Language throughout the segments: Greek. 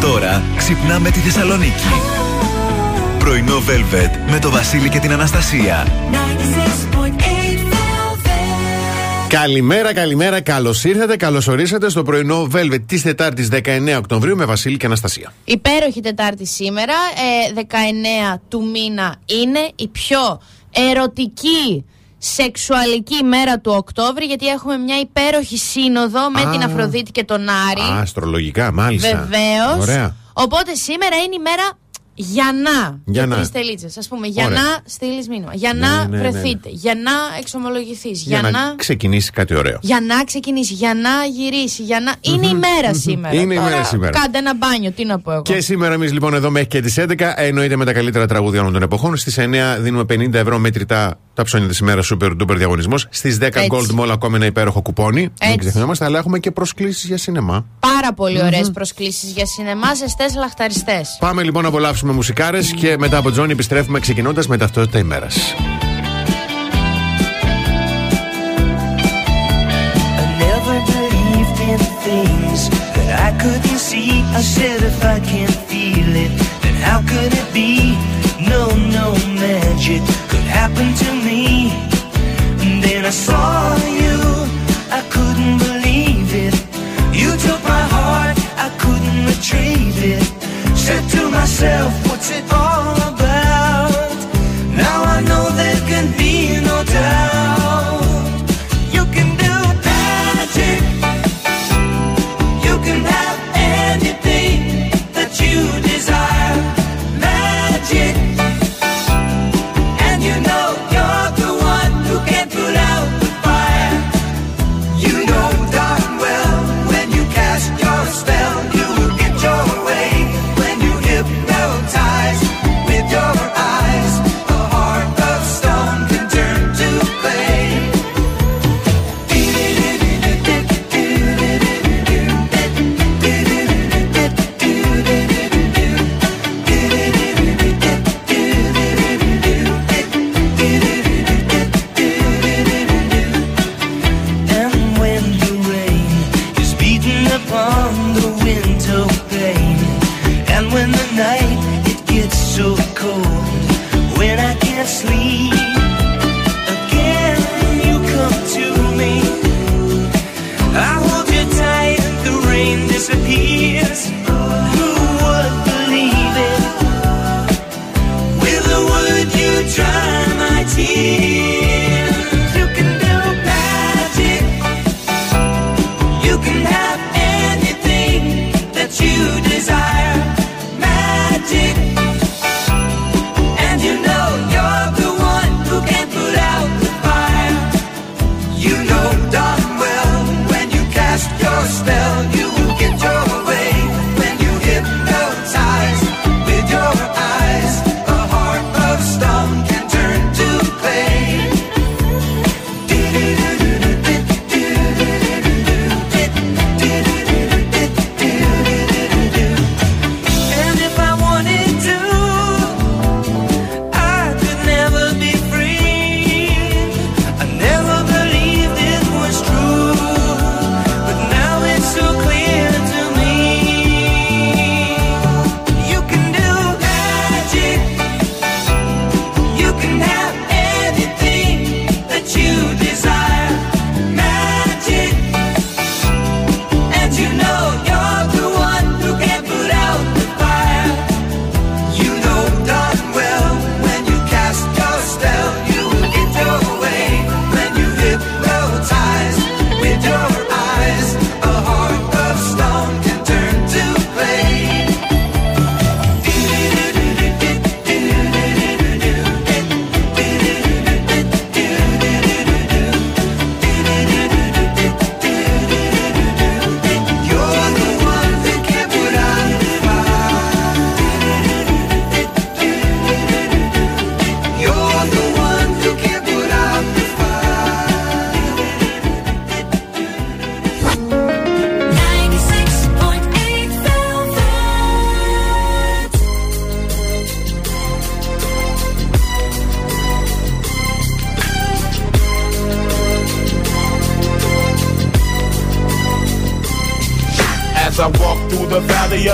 Τώρα ξυπνάμε τη Θεσσαλονίκη. Πρωινό Velvet με το Βασίλη και την Αναστασία. Καλημέρα, καλημέρα, καλώς ήρθατε, καλώς ορίσατε στο πρωινό Velvet της Τετάρτης 19 Οκτωβρίου με Βασίλη και Αναστασία. Υπέροχη Τετάρτη σήμερα, ε, 19 του μήνα είναι η πιο ερωτική σεξουαλική μέρα του Οκτώβρη γιατί έχουμε μια υπέροχη σύνοδο με την Αφροδίτη και τον Άρη. Α, αστρολογικά, μάλιστα. Βεβαίως. Οπότε σήμερα είναι η μέρα για να. Για να. Τρεις τελίτσες. Α πούμε, για να στείλεις μήνυμα. Για να ναι, ναι, βρεθείτε. Για να εξομολογηθείς. Για, Για, να, να. ξεκινήσει κάτι ωραίο. Για να ξεκινήσει, για να γυρίσει, για να. Είναι η μέρα σήμερα. Είναι η Τώρα, μέρα σήμερα. Κάντε ένα μπάνιο, τι να πω εγώ. Και σήμερα εμείς λοιπόν εδώ μέχρι και τις 11 εννοείται με τα καλύτερα τραγούδια όλων των εποχών. Στις 9 δίνουμε 50 ευρώ μέτρητα τα ψώνια της ημέρας Super Duper διαγωνισμός. Στις 10 Έτσι. Gold Mall ακόμα ένα υπέροχο κουπόνι. Μην Έτσι. ξεχνιόμαστε, αλλά έχουμε και προσκλήσεις για σινεμά. Πάρα πολύ ωραίες προσκλήσεις για σινεμά, ζεστές λαχταριστές. Πάμε λοιπόν να απολαύσουμε Μουσικάρες και μετά από Τζον επιστρέφουμε ξεκινώντας Με ταυτότητα ημέρας. Μουσικάρες. Έτσι Said to myself, what's it all about? Now I know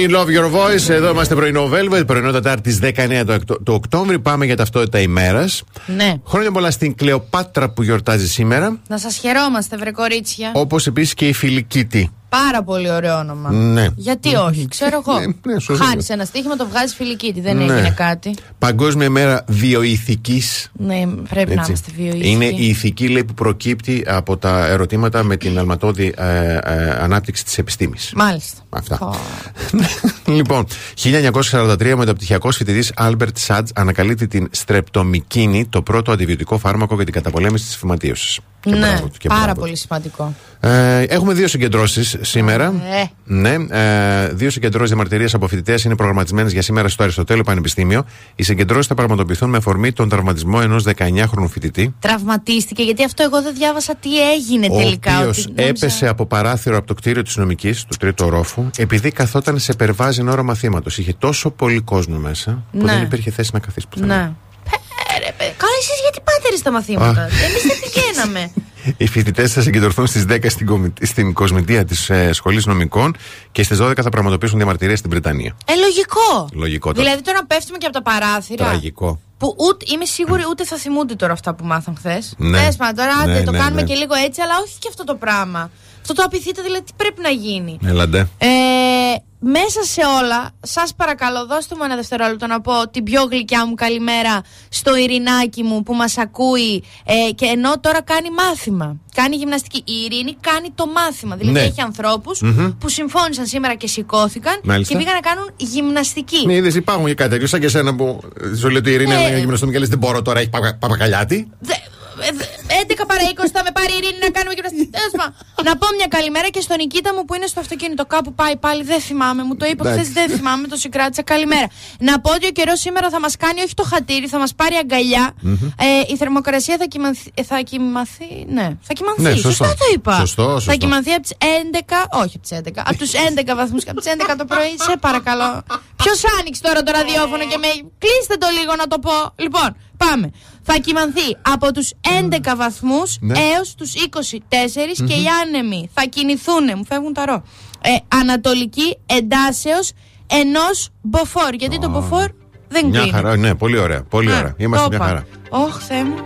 Johnny Love Your Voice, εδώ είμαστε πρωινό Velvet, πρωινό Τετάρτη 19 το, Οκτώ- το Οκτώβρη. Πάμε για ταυτότητα ημέρας. Ναι. Χρόνια πολλά στην Κλεοπάτρα που γιορτάζει σήμερα. Να σας χαιρόμαστε, βρε κορίτσια. Όπως επίσης και η Φιλικίτη. Πάρα πολύ ωραίο όνομα. Ναι. Γιατί όχι, ξέρω εγώ. Ναι, ναι, σωστά. Χάνεις ένα στοίχημα, το βγάζεις φιλικίτη. Δεν Ναι. έγινε κάτι. Παγκόσμια ημέρα βιοειθικής. Ναι, πρέπει να είμαστε βιοείσχυοι. Είναι η ηθική λέει, που προκύπτει από τα ερωτήματα με την αλματώδη ε, ε, ανάπτυξη της επιστήμης. Μάλιστα. Αυτά. Ω. λοιπόν, 1943 ο μεταπτυχιακός φοιτητής Άλμπερτ Σατς ανακαλύπτει την στρεπτομικίνη, το πρώτο αντιβιωτικό φάρμακο για την καταπολέμηση της φυματίωσης. Ναι, πάρα πολύ σημαντικό. Ε, έχουμε δύο συγκεντρώσεις σήμερα. Ε. Ναι, ε, δύο συγκεντρώσεις διαμαρτυρίας από φοιτητές είναι προγραμματισμένες για σήμερα στο Αριστοτέλειο Πανεπιστήμιο. Οι συγκεντρώσεις θα πραγματοποιηθούν με αφορμή τον τραυματισμό ενός 19χρονου φοιτητή. Τραυματίστηκε, γιατί αυτό εγώ δεν διάβασα τι έγινε Ο τελικά. οποίος ότι νόμιζα- έπεσε από παράθυρο από το κτίριο της νομικής, του τρίτου ορόφου, επειδή καθόταν σε περβάζιν ώρα μαθήματο. Είχε τόσο πολύ κόσμο μέσα, που Ναι. δεν υπήρχε θέση να καθίσει πουθενά. Ναι. Ε, ρε, παιδί, Καλά, εσείς γιατί πάτε ρε στα μαθήματα; Εμείς δεν πηγαίναμε. Οι φοιτητές θα συγκεντρωθούν στις 10 στην, κομι- στην κοσμητεία της ε, Σχολής Νομικών και στις 12 θα πραγματοποιήσουν διαμαρτυρία στην Βρετανία. Ε, λογικό. Λογικό το. Δηλαδή τώρα πέφτουμε και από τα παράθυρα. Τραγικό. Που ούτε, είμαι σίγουρη ούτε θα θυμούνται τώρα αυτά που μάθαν χθες. Ναι. Πες μας τώρα, άντε, Ναι, το ναι, κάνουμε ναι. και λίγο έτσι, αλλά όχι και αυτό το πράγμα. Αυτό το απειθείτε, δηλαδή, τι πρέπει να γίνει. Έλαντε. Ε, μέσα σε όλα, σας παρακαλώ, δώστε μου ένα δευτερόλεπτο να πω την πιο γλυκιά μου καλημέρα στο Ειρηνάκι μου που μας ακούει ε, και ενώ τώρα κάνει μάθημα. Κάνει γυμναστική. Η Ειρήνη κάνει το μάθημα. Δηλαδή Ναι. έχει ανθρώπους που συμφώνησαν σήμερα και σηκώθηκαν Μάλιστα. και πήγαν να κάνουν γυμναστική. Ναι, είδες, υπάρχουν και κάτι τέτοιο, σαν και εσένα που ε, σου λέει ότι η Ειρήνη Ναι. είναι γυμναστική και λες, δεν μπορώ τώρα, έχει παπα- παπακαλιάτη. Δε- ε, δε- 11 παρά 20 θα με πάρει η Ειρήνη να κάνουμε γυμναστική. Τέλος πάντων. να πω μια καλημέρα και στον Νικήτα μου που είναι στο αυτοκίνητο. Κάπου πάει πάλι, δεν θυμάμαι. Μου το είπε χθες, Εντάξει. δεν θυμάμαι, το συγκράτησα. Καλημέρα. Να πω ότι ο καιρός σήμερα θα μας κάνει όχι το χατήρι, θα μας πάρει αγκαλιά. Ε, η θερμοκρασία θα κοιμανθεί. ε, Θα κοιμαθεί. Ναι, θα κοιμανθεί. Ναι, σωστό. σωστά το είπα. Σωστό, σωστό. Θα κοιμανθεί από τις 11, όχι από τις 11, από τους 11 βαθμούς και από τις 11 το πρωί. Σε παρακαλώ. Ποιος άνοιξε τώρα το ραδιόφωνο και με. Κλείστε το λίγο να το πω. Λοιπόν, πάμε. Θα κοιμανθεί από τους 11 βαθμού Ναι. έως τους 24 και οι άνεμοι θα κινηθούν. Μου φεύγουν τα ρο. Ε, ανατολική εντάσεως ενός μποφόρ. Γιατί το μποφόρ δεν Μια κρίνει. χαρά, ναι, πολύ ωραία. Πολύ Α, ωραία. Είμαστε το μια είπα. χαρά. Ωχ, Θεέ μου.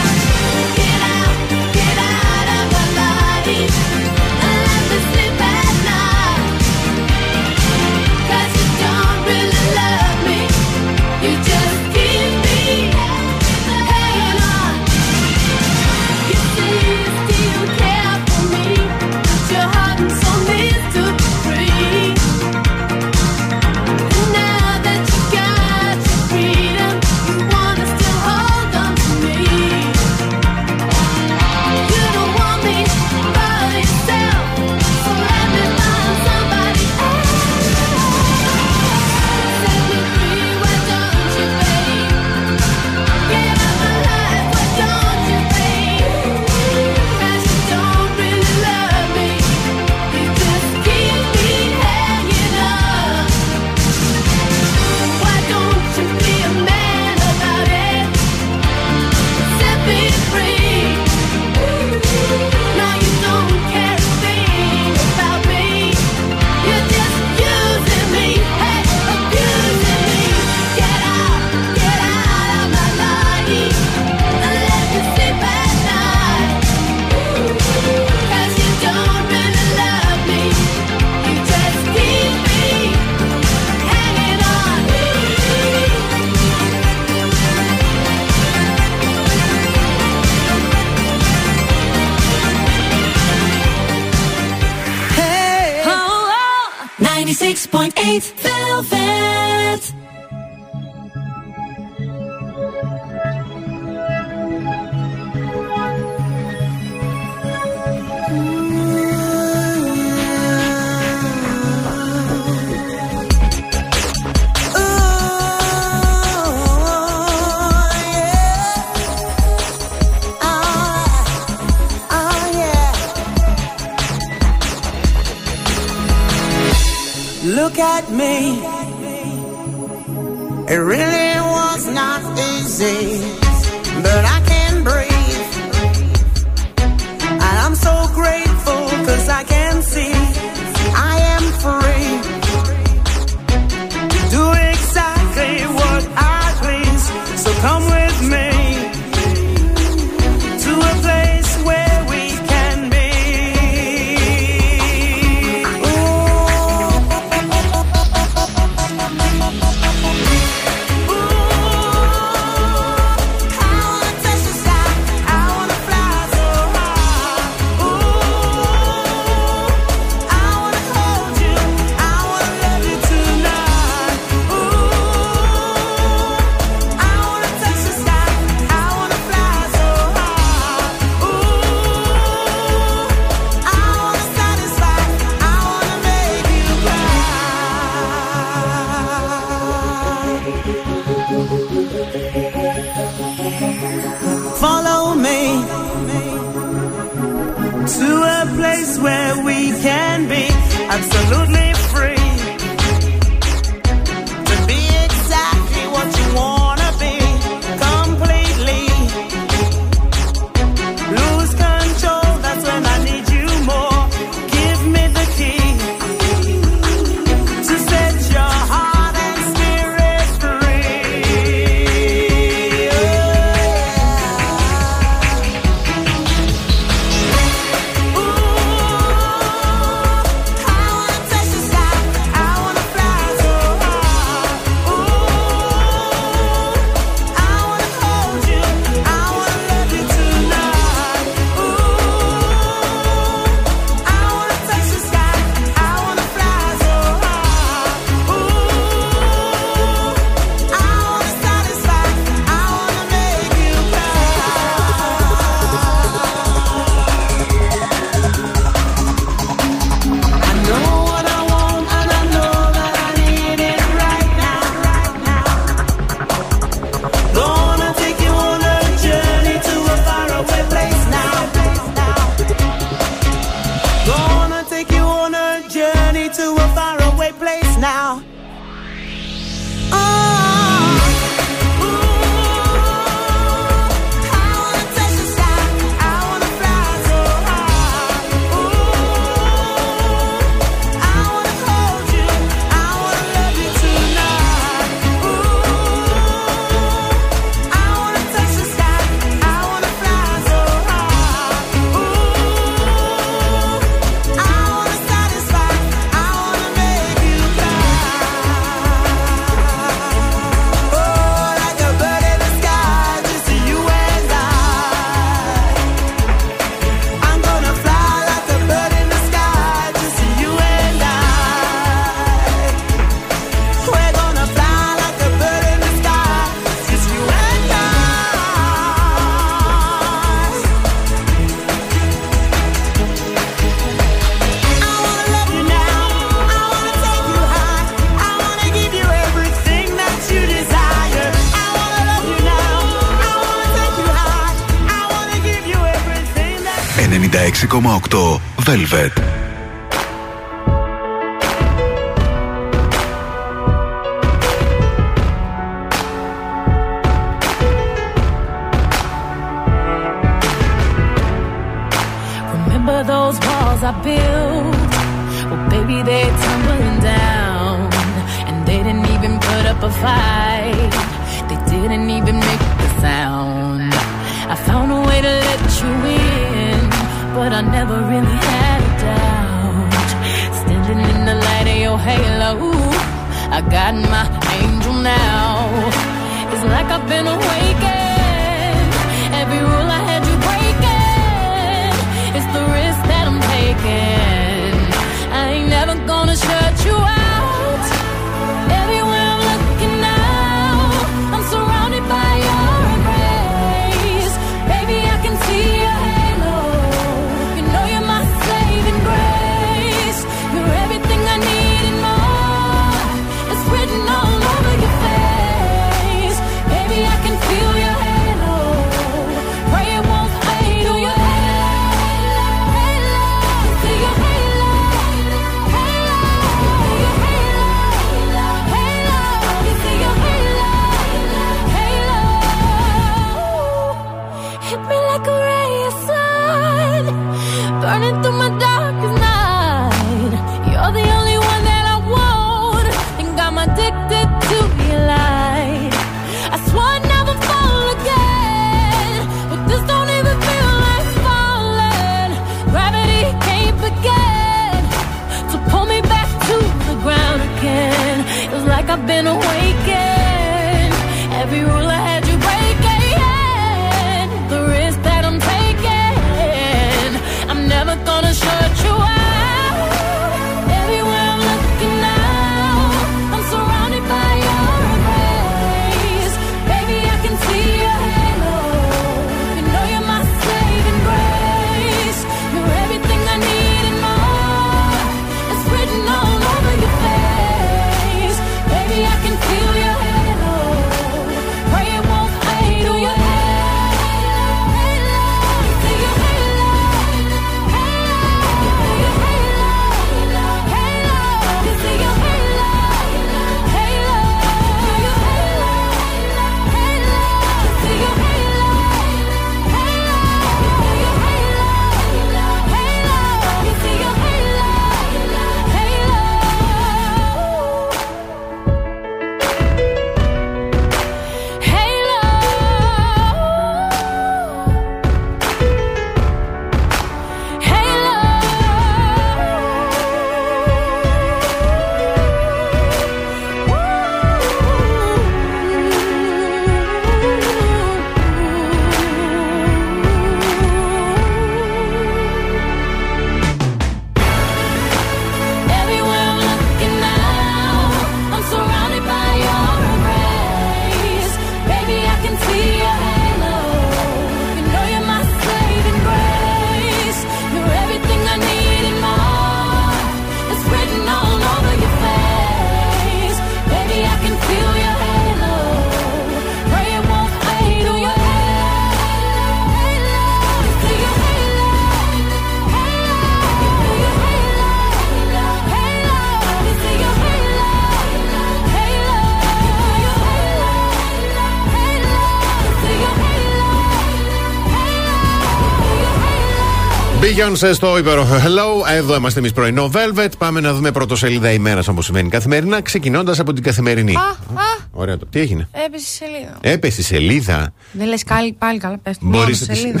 Beyoncé στο υπέροχο Hello. Εδώ είμαστε εμείς πρωινό Velvet. Πάμε να δούμε πρωτοσελίδα ημέρας όπως σημαίνει καθημερινά, ξεκινώντας από την καθημερινή. Α, α, Ωραία το. Τι έγινε; έπεσε η σελίδα. Έπεσε η σελίδα. Δεν λες πάλι καλά, πέφτει. Μπορείς Μπορείς να τη- σελίδα.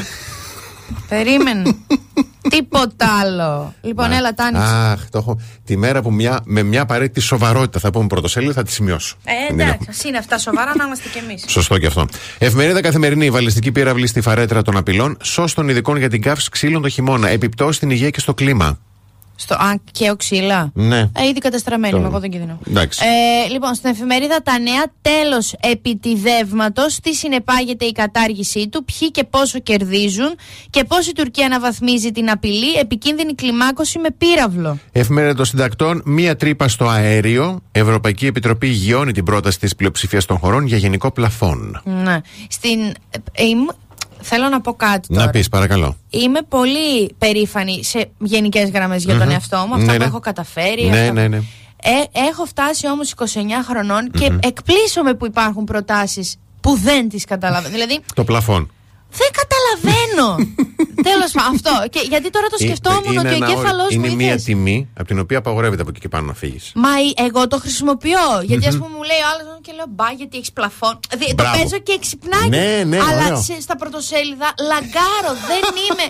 Περίμενε. Τίποτα άλλο. Λοιπόν, έλα, Τάνης. Αχ, το έχω. Τη μέρα που μια, με μια απαραίτητη σοβαρότητα θα πούμε πρωτοσέλιδα θα τη σημειώσω. Ε, Την εντάξει, έχω. ας είναι αυτά σοβαρά να είμαστε κι εμείς. Σωστό και αυτό. Εφημερίδα καθημερινή. Βαλιστική πύραυλη στη φαρέτρα των απειλών. Σώσ των ειδικών για την καύση ξύλων το χειμώνα. Επιπτώσεις στην υγεία και στο κλίμα. Στο, α, και οξύλα. Ναι. Ε, ήδη καταστραμμένη Το- είμαι, εγώ δεν κινδυνώ. Εντάξει. Ε, λοιπόν, στην εφημερίδα Τα Νέα, τέλος επιτιδεύματος. Τι συνεπάγεται η κατάργησή του, ποιοι και πόσο κερδίζουν και πώς η Τουρκία αναβαθμίζει την απειλή, επικίνδυνη κλιμάκωση με πύραυλο. Εφημερίδα των συντακτών. Μία τρύπα στο αέριο. Ευρωπαϊκή Επιτροπή γιώνει την πρόταση της πλειοψηφίας των χωρών για γενικό πλαφόν. Ναι. Στην, ε, είμαι- θέλω να πω κάτι τώρα. Να πεις, παρακαλώ. Είμαι πολύ περήφανη σε γενικές γραμμές για τον Μμμ. εαυτό μου, αυτά Ναι, που ναι. έχω καταφέρει. Ναι, αυτά που- ναι, ναι. Ε, έχω φτάσει όμως 29 χρονών και εκπλήσωμαι που υπάρχουν προτάσεις που δεν τις καταλαβαίνω. δηλαδή, Το πλαφόν. Δεν καταλαβαίνω. Τέλος πάντων, αυτό. Και γιατί τώρα το σκεφτόμουν Ε, Είναι ότι ο ένα όριο. εγκέφαλός μου Είναι μία είδες. τιμή από την οποία απαγορεύεται από εκεί και πάνω να φύγεις. Μα η- εγώ το χρησιμοποιώ. Γιατί ας πούμε μου λέει ο άλλος και λέω μπα γιατί έχεις πλαφόν. Δη- Το Μπράβο. παίζω και εξυπνάκι. Ναι, ναι, αλλά ωραίο. σε- στα πρωτοσέλιδα λαγκάρω. δεν είμαι.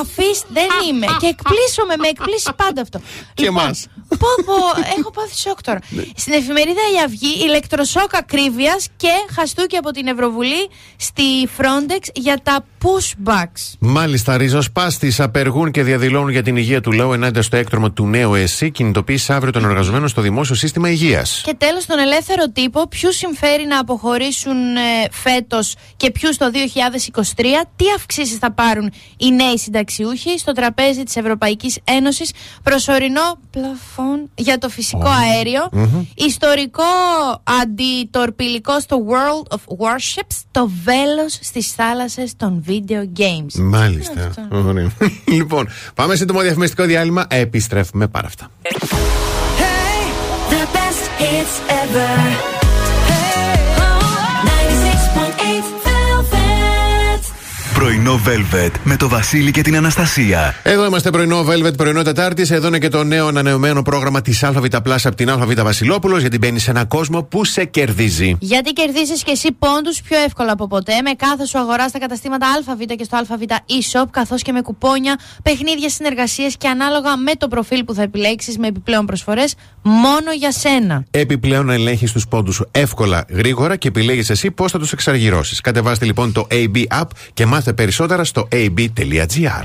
Αφήστε, δεν είμαι. Και εκπλήσωμαι, με εκπλήσει πάντα αυτό. Και Λοιπόν, εμάς. Πω, πω, έχω πάθει σοκ τώρα. Στην εφημερίδα Η Αυγή, ηλεκτροσόκ ακρίβειας και χαστούκι από την Ευρωβουλή στη Frontex για τα pushbacks. Μάλιστα, ριζοσπάστης απεργούν και διαδηλώνουν για την υγεία του λαού ενάντια στο έκτρωμα του νέου ΕΣΥ, κινητοποίηση αύριο των εργαζομένων στο δημόσιο σύστημα υγείας. Και τέλος, τον ελεύθερο τύπο, ποιου συμφέρει να αποχωρήσουν ε, φέτος και ποιου το 2023, τι αυξήσεις θα πάρουν οι νέοι συνταξιούχοι στο τραπέζι της Ευρωπαϊκής Ένωσης, προσωρινό πλαφόν για το φυσικό αέριο, ιστορικό αντιτορπιλικό στο World of Warships, το βέλος στις θάλασσες των video games. Μάλιστα. Ωραία. λοιπόν, πάμε σύντομο διαφημιστικό διάλειμμα. Επιστρέφουμε πάρα αυτά. The best hits ever. Πρωινό Velvet με το Βασίλη και την Αναστασία. Εδώ είμαστε πρωινό Velvet, πρωινό Τετάρτης. Εδώ είναι και το νέο ανανεωμένο πρόγραμμα της ΑΒ Plus από την ΑΒ Βασιλόπουλος. Γιατί μπαίνει σε ένα κόσμο που σε κερδίζει. Γιατί κερδίζεις και εσύ πόντους πιο εύκολα από ποτέ με κάθε σου αγορά στα καταστήματα ΑΒ και στο ΑΒ e-shop. Καθώς και με κουπόνια, παιχνίδια, συνεργασίες και ανάλογα με το προφίλ που θα επιλέξεις με επιπλέον προσφορές μόνο για σένα. Επιπλέον ελέγχεις τους πόντους σου εύκολα, γρήγορα και επιλέγεις εσύ πώς θα τους εξαργυρώσεις. Κατεβάστε λοιπόν το AB App και μάθε Μάθε περισσότερα στο ab.gr.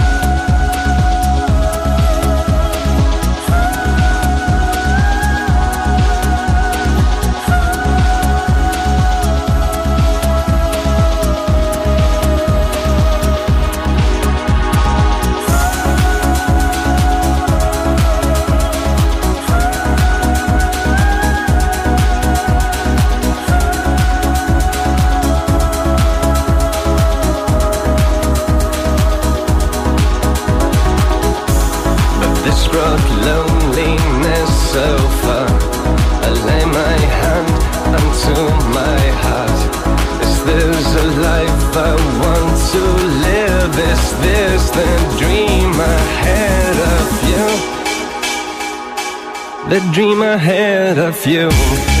The dream I had of you.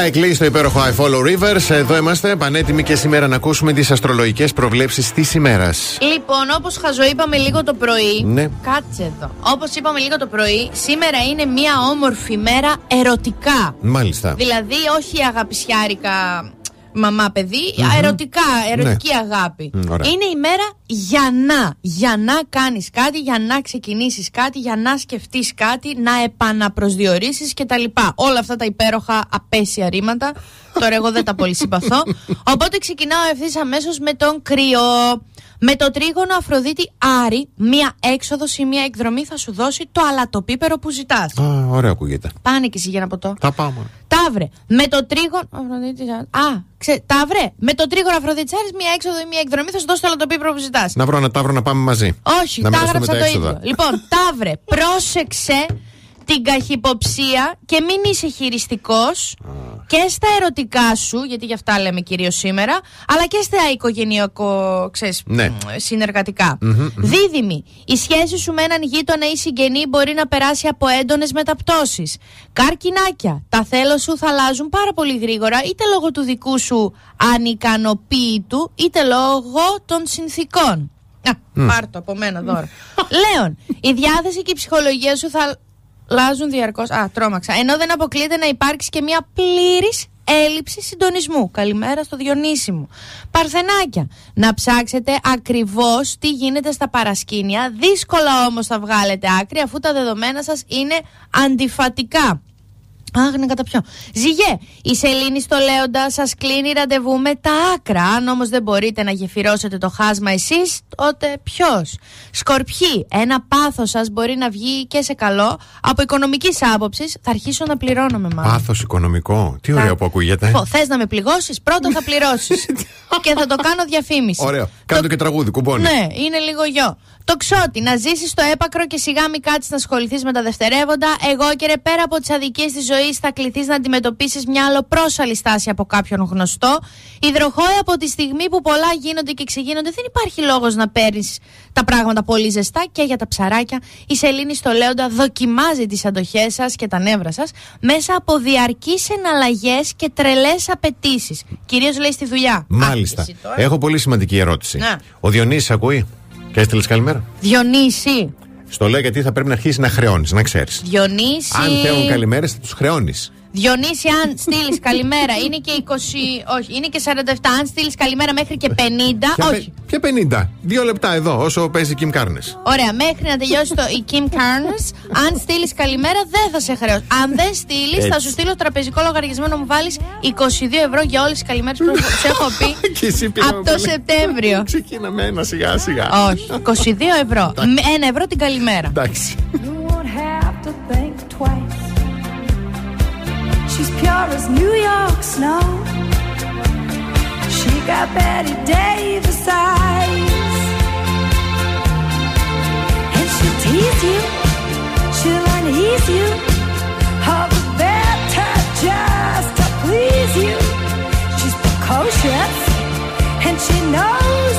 Like Lee στο υπέροχο I Follow Rivers. Εδώ είμαστε πανέτοιμοι και σήμερα να ακούσουμε τις αστρολογικές προβλέψεις της ημέρας. Λοιπόν, όπως χαζοείπαμε λίγο το πρωί. Ναι. Κάτσε εδώ. Όπως είπαμε λίγο το πρωί, σήμερα είναι μια όμορφη μέρα ερωτικά. Μάλιστα. Δηλαδή, όχι αγαπησιάρικα μαμά παιδί, ερωτικά, ερωτική αγάπη. Μμ, ωραία. είναι η μέρα για να, για να κάνεις κάτι, για να ξεκινήσεις κάτι, για να σκεφτείς κάτι, να επαναπροσδιορίσεις κτλ. Όλα αυτά τα υπέροχα απέσια ρήματα. Τώρα εγώ δεν τα πολύ συμπαθώ. Οπότε ξεκινάω ευθύς αμέσως με τον κρυό. Με το τρίγωνο Αφροδίτη Άρη, μία έξοδος ή μία εκδρομή θα σου δώσει το αλατοπίπερο που ζητάς. Α, ωραία ακούγεται. Πάνε και εσύ για ένα ποτό. Θα πάμε. Ταύρε, με το τρίγωνο. Αφροδίτη. Α, ξέ, Ταύρε, με το τρίγωνο Αφροδίτη Άρης, μία έξοδο ή μία εκδρομή θα σου δώσει το αλατοπίπερο που ζητάς. Να βρω ένα τάβρο να πάμε μαζί. Όχι, να τα μοιραστούμε έγραψα τα το έξοδα. ίδιο. Λοιπόν, Ταύρε, πρόσεξε την καχυποψία και μην είσαι χειριστικός και στα ερωτικά σου, γιατί γι' αυτά λέμε κυρίως σήμερα, αλλά και στα οικογενειακό, ξέρεις, Ναι. μ, συνεργατικά. Δίδυμη, η σχέση σου με έναν γείτονα ή συγγενή μπορεί να περάσει από έντονες μεταπτώσεις. Καρκινάκια, τα θέλω σου θα αλλάζουν πάρα πολύ γρήγορα, είτε λόγω του δικού σου ανικανοποίητου, είτε λόγω των συνθήκων. Α, πάρ' το από μένα δώρα. Λέων, η διάθεση και η ψυχολογία σου θα αλλάζουν διαρκώς. Α, τρόμαξα. Ενώ δεν αποκλείεται να υπάρξει και μια πλήρης έλλειψη συντονισμού. Καλημέρα στο Διονύση μου. Παρθενάκια. Να ψάξετε ακριβώς τι γίνεται στα παρασκήνια. Δύσκολα όμως θα βγάλετε άκρη αφού τα δεδομένα σας είναι αντιφατικά. Αχ, ναι, κατά ποιο. Ζυγέ, η Σελήνη στο Λέοντα σας κλείνει ραντεβού με τα άκρα. Αν όμως δεν μπορείτε να γεφυρώσετε το χάσμα εσείς, τότε ποιος; Σκορπιοί, ένα πάθος σας μπορεί να βγει και σε καλό. Από οικονομικής άποψης θα αρχίσω να πληρώνομαι μάλλον. Πάθος οικονομικό. Τι ωραίο που ακούγεται. Θες να με πληγώσεις, πρώτα θα πληρώσεις. και θα το κάνω διαφήμιση. Ωραίο. Κάνε το και τραγούδι, κουμπώνει. Ναι, είναι λίγο γιο. Το ξότι, να ζήσεις στο έπακρο και σιγά μην κάτσεις να ασχοληθείς με τα δευτερεύοντα. Εγώ και ρε, πέρα από τις αδικίες της ζωής, θα κληθείς να αντιμετωπίσεις μια αλλοπρόσαλη στάση από κάποιον γνωστό. Υδροχόε από τη στιγμή που πολλά γίνονται και εξηγήνονται, δεν υπάρχει λόγος να παίρνεις τα πράγματα πολύ ζεστά και για τα ψαράκια. Η Σελήνη στο Λέοντα δοκιμάζει τις αντοχές σας και τα νεύρα σας μέσα από διαρκείς εναλλαγές και τρελές απαιτήσεις. Κυρίως λέει στη δουλειά. Μάλιστα. Α, εσύ τώρα. Έχω πολύ σημαντική ερώτηση. Ναι. Ο Διονύσης ακούει; Και έστειλες καλημέρα. Διονύση. Στο λέω γιατί θα πρέπει να αρχίσεις να χρεώνεις, να ξέρεις. Διονύση. Αν θέλουν καλημέρε, θα τους χρεώνεις. Διονύση, αν στείλεις καλημέρα, είναι και 20. Όχι, είναι και 47. Αν στείλεις καλημέρα μέχρι και 50. όχι. Ποια 50. Δύο λεπτά εδώ, όσο παίζει Kim Carnes. Ωραία, μέχρι να τελειώσει το η Kim Carnes, αν στείλεις καλημέρα, δεν θα σε χρεώσω. Αν δεν στείλεις, θα Έτσι. σου στείλω τραπεζικό λογαριασμό να μου βάλεις 22 ευρώ για όλες τις καλημέρες που σου έχω πει Και εσύ πήγαμε από το πολύ. Σεπτέμβριο. Ξεκίναμε ένα σιγά σιγά. Όχι, 22 ευρώ. Με Ένα ευρώ την καλημέρα. Εντάξει. Pure as New York snow. She got Betty Davis eyes. And she'll tease you, she'll unease you. All the better just to please you. She's precocious, and she knows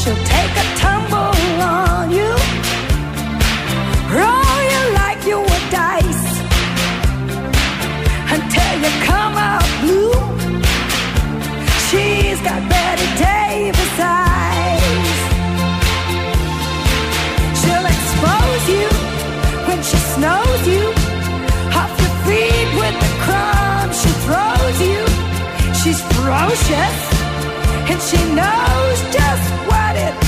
She'll take a tumble on you. Roll you like you were dice until you come out blue. She's got Betty Davis eyes. She'll expose you when she snows you off your feet with the crumbs she throws you. She's ferocious and she knows just what it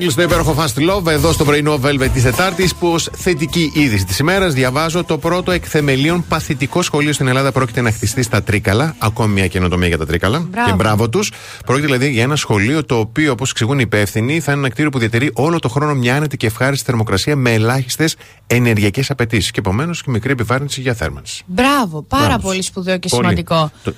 Μάικλ στο υπέροχο Fast Love εδώ στο πρωινό Velvet της Τετάρτης που ως θετική είδηση της ημέρας διαβάζω το πρώτο εκθεμελίων παθητικό σχολείο στην Ελλάδα πρόκειται να χτιστεί στα Τρίκαλα. Ακόμη μια καινοτομία για τα Τρίκαλα. Μπράβο. Και μπράβο τους. Πρόκειται δηλαδή για ένα σχολείο το οποίο, όπως εξηγούν οι υπεύθυνοι, θα είναι ένα κτίριο που διατηρεί όλο το χρόνο μια άνετη και ευχάριστη θερμοκρασία με ελάχιστες ενεργειακές απαιτήσεις. Και επομένως και μικρή επιβάρυνση για θέρμανση. Μπράβο, πάρα μπράβος. πολύ σπουδαίο και πολύ. σημαντικό. Το...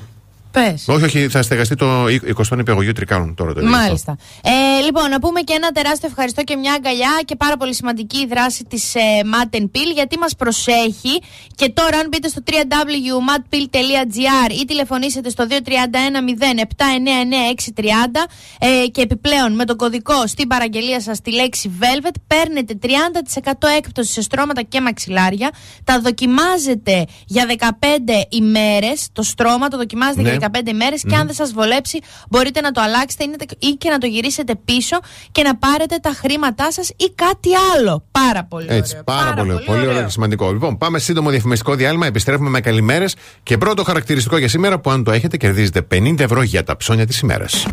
Πες. Όχι, όχι, θα στεγαστεί το 20ο νηπιαγωγείο Τρικάλων τώρα το ίδιο αυτό. Μάλιστα. Ε, λοιπόν, να πούμε και ένα τεράστιο ευχαριστώ και μια αγκαλιά και πάρα πολύ σημαντική η δράση της ε, Mat Peel γιατί μας προσέχει. Και τώρα, αν μπείτε στο www.matpeel.gr ή τηλεφωνήσετε στο 2310 799 ε, και επιπλέον με τον κωδικό στην παραγγελία σας τη λέξη Velvet παίρνετε 30% έκπτωση σε στρώματα και μαξιλάρια. Τα δοκιμάζετε για 15 ημέρες. Το στρώμα το δοκιμάζετε Ναι. για 15 ημέρε και αν δεν σας βολέψει, μπορείτε να το αλλάξετε είναι- ή και να το γυρίσετε πίσω και να πάρετε τα χρήματά σας ή κάτι άλλο. Πάρα πολύ Έτσι, ωραίο. πάρα, πολύ, πολύ ωραίο και σημαντικό. Λοιπόν, πάμε σύντομο διαφημιστικό διάλειμμα. Επιστρέφουμε με καλημέρες και πρώτο χαρακτηριστικό για σήμερα που αν το έχετε κερδίζετε 50 ευρώ για τα ψώνια της ημέρας.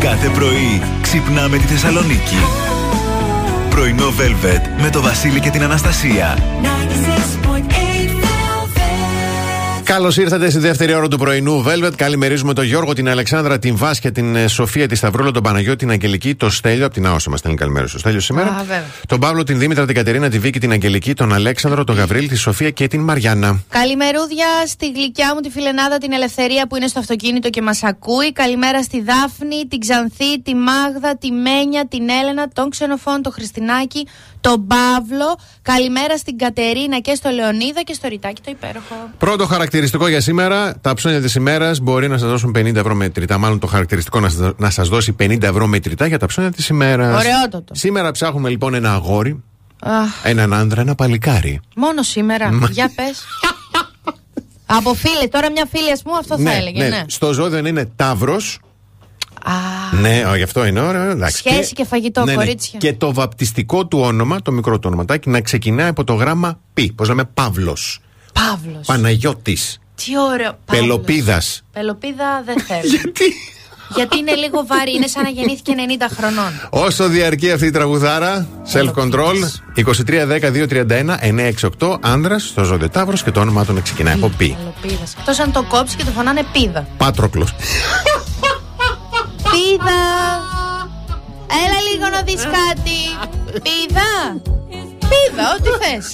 Κάθε πρωί ξυπνάμε τη Θεσσαλονίκη. Πρωινό Velvet με το Βασίλη και την Αναστασία. 96.8 Καλώς ήρθατε στη δεύτερη ώρα του πρωινού Velvet. Καλημερίζουμε τον Γιώργο, την Αλεξάνδρα, την Βάσια, την ε, Σοφία, τη Σταυρούλα, τον Παναγιώτη, την Αγγελική, τον Στέλιο. Από την Άωσα μας στέλνει καλημέρα στο Στέλιο σήμερα. Α, βέβαια. τον Παύλο, την Δήμητρα, την Κατερίνα, τη Βίκη, την Αγγελική, τον Αλέξανδρο, τον Γαβρίλ, τη Σοφία και την Μαριάννα. Καλημερούδια στη γλυκιά μου τη φιλενάδα την Ελευθερία που είναι στο αυτοκίνητο και μας ακούει. Καλημέρα στη Δάφνη, την Ξανθή, τη Μάγδα, τη Μένια, την Έλενα, τον Ξενοφών, τον Χριστινάκη, τον Παύλο. Καλημέρα στην Κατερίνα και στο Λεωνίδα και στο Ριτάκι το υπέροχο. Πρώτο χαρακτηριστικό για σήμερα. Τα ψώνια της ημέρας μπορεί να σας δώσουν 50 ευρώ μετρητά. Μάλλον το χαρακτηριστικό να σας- να σας δώσει 50 ευρώ μετρητά για τα ψώνια της ημέρας. Ωραιότατο. Σήμερα ψάχνουμε λοιπόν ένα αγόρι, Αχ, έναν άντρα, ένα παλικάρι. μόνο σήμερα. Για πες. Από φίλε, τώρα μια φίλη ας πούμε αυτό θα έλεγε, ναι. Στο ζώδιο είναι Ταύρος. Α, Ναι, ο, γι' αυτό είναι ωραίο. εντάξει. Σχέση και φαγητό, κορίτσια. Και το βαπτιστικό του όνομα, το μικρό του ονοματάκι, να ξεκινάει από το γράμμα π. Πώς λέμε, Παύλος. Παύλος. Παναγιώτης. Τι ωραίο. Παύλος. Πελοπίδας. Πελοπίδα δεν θέλω. Γιατί; Γιατί είναι λίγο βαρύ, είναι σαν να γεννήθηκε 90 χρονών. Όσο διαρκεί αυτή η τραγουδάρα, self-control, 2310-231-968, άντρα στο ζώδιο Ταύρος και το όνομά του να ξεκινάει από π. Πελοπίδας. Εκτός αν το κόψεις και το φωνάνε πίδα. Πάτροκλος. Πίδα! Έλα λίγο να δεις κάτι. Πίδα! Πίδα, ό,τι θες.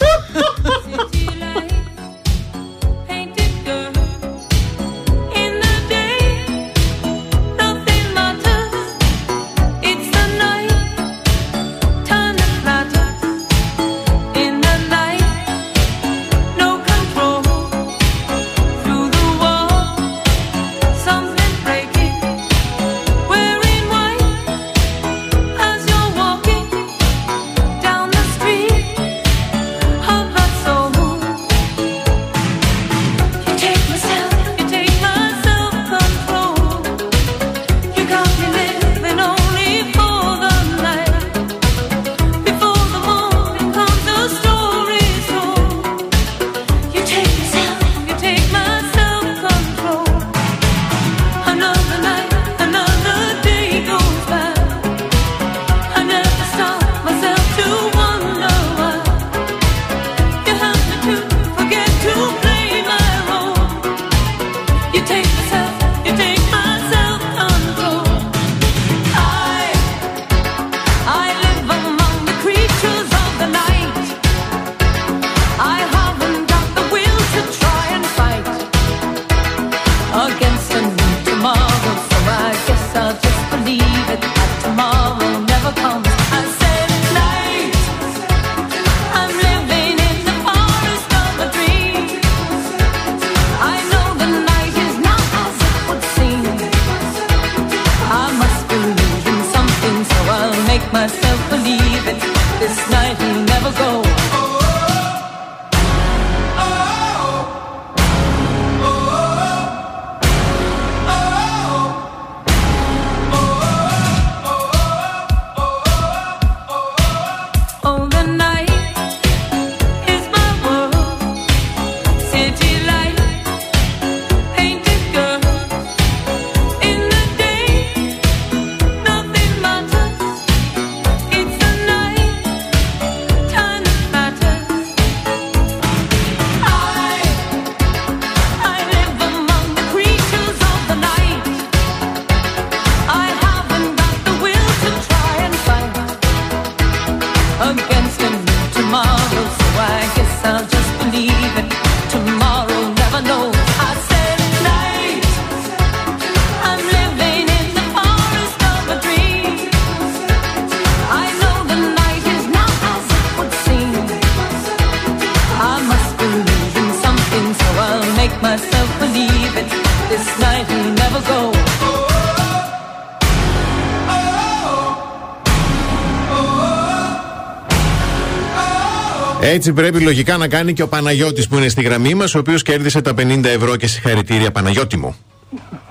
Έτσι πρέπει λογικά να κάνει και ο Παναγιώτης που είναι στη γραμμή μας, ο οποίος κέρδισε τα 50 ευρώ και συγχαρητήρια Παναγιώτη μου.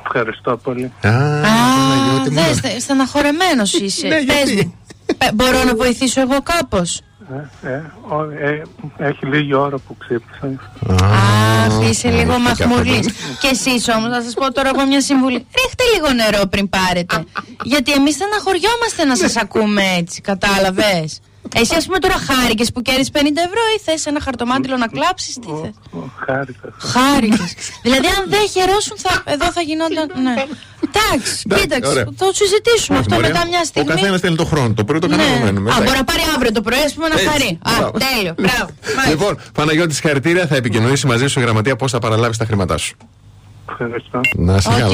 Ευχαριστώ πολύ. Α, Α, Παναγιώτη μου. δες, στεναχωρεμένος είσαι. Ναι, Πες γιατί; μου. Ε, Μπορώ να βοηθήσω εγώ κάπως; Ε, ε, ο- ε, έχει λίγη ώρα που ξύπνησα. Αχ, είσαι λίγο μαθήκα μαχμουρής. αυτό. Και εσείς όμως, θα σας πω τώρα εγώ μια συμβουλή. Ρίχτε λίγο νερό πριν πάρετε. Γιατί εμείς στεναχωριόμαστε να σας ακούμε έτσι, κατάλαβες; Εσύ ας πούμε τώρα χάρηκες που κέρδισες 50 ευρώ ή θες ένα χαρτομάτιλο να κλάψεις, τι θες; Χάρηκα. Χάρηκες. δηλαδή αν δεν χαιρόσουν θα, εδώ θα γινόταν, ναι. Εντάξει, Εντάξει, κοίταξε, ωραία. θα το συζητήσουμε αυτό Μωρέ, μετά μια Ο στιγμή. καθένας θέλει το χρόνο. Το πρώτο Ναι. κανονόμενο. Α, μπορεί να πάρει αύριο το πρωί, ας πούμε, να Έτσι. χαρεί. Α, Μπράβο. τέλειο. Μπράβο. Μάλιστα. Λοιπόν, Παναγιώτης, συγχαρητήρια. Θα επικοινωνήσει μαζί σου η γραμματεία πώς θα παραλάβεις τα χρήματά σου. Ευχαριστώ. Να σε Ό,τι καλά.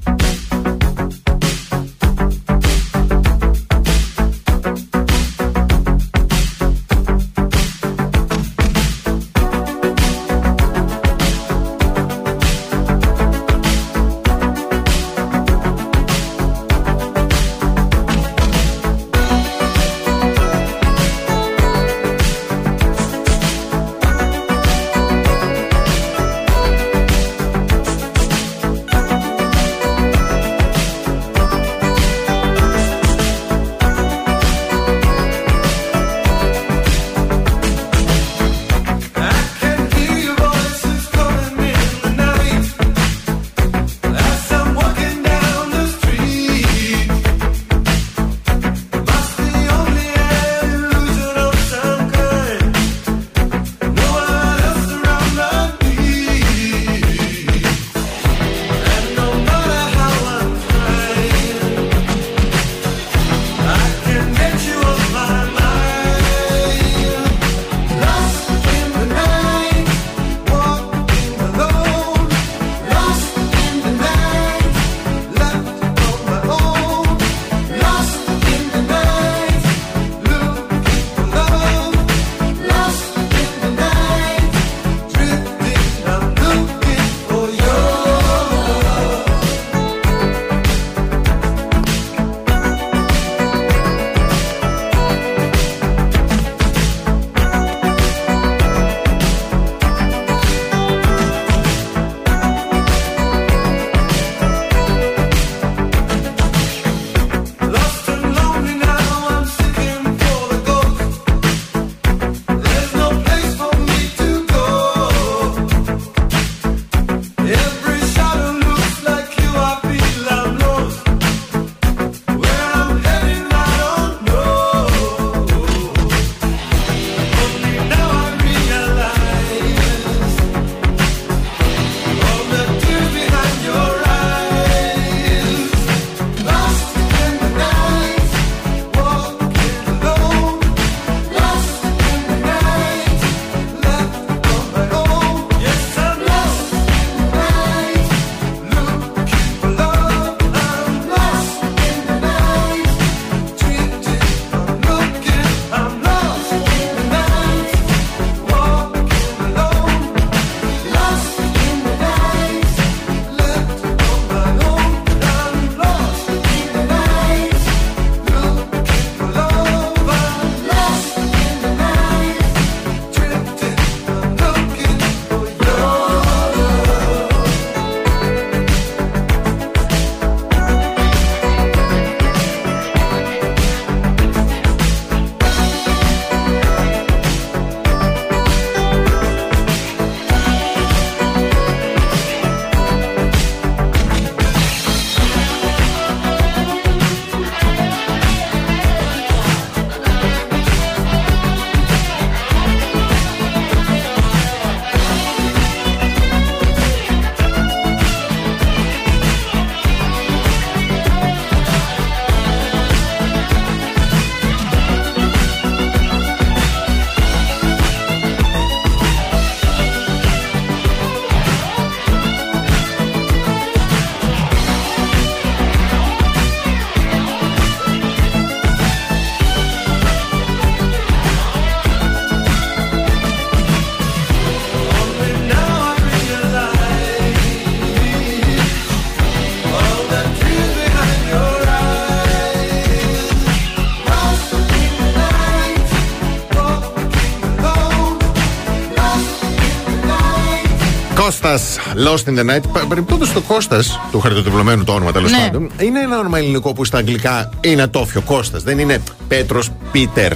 Lost in the Night. Παρεμπιπτόντω το Κώστας, του χαρτοτευλωμένου το όνομα τέλος Ναι. πάντων, είναι ένα όνομα ελληνικό που στα αγγλικά είναι ατόφιο. Κώστας. Δεν είναι Πέτρος Πίτερ.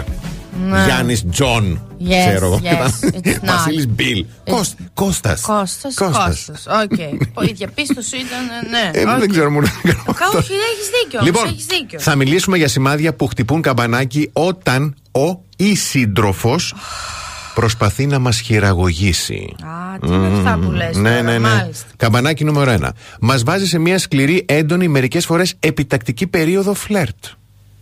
Ναι. Γιάννης Τζον. Yes, ξέρω εγώ. yes, it's not. Βασίλη Μπιλ. Κώστας. Κώστας, Κώστας. Οκ. Η διαπίστωση ήταν, ναι. Ε, οκ. Δεν ξέρω μόνο. Κα- Όχι, έχεις δίκιο. Λοιπόν, όμως, έχεις δίκιο. θα μιλήσουμε για σημάδια που χτυπούν καμπανάκι όταν ο ή σύντροφο προσπαθεί να μας χειραγωγήσει. Α, τι είναι αυτά που λες Ναι, τώρα, ναι, ναι. μάλιστα. Καμπανάκι νούμερο ένα. Μας βάζει σε μια σκληρή, έντονη, μερικές φορές επιτακτική περίοδο φλερτ.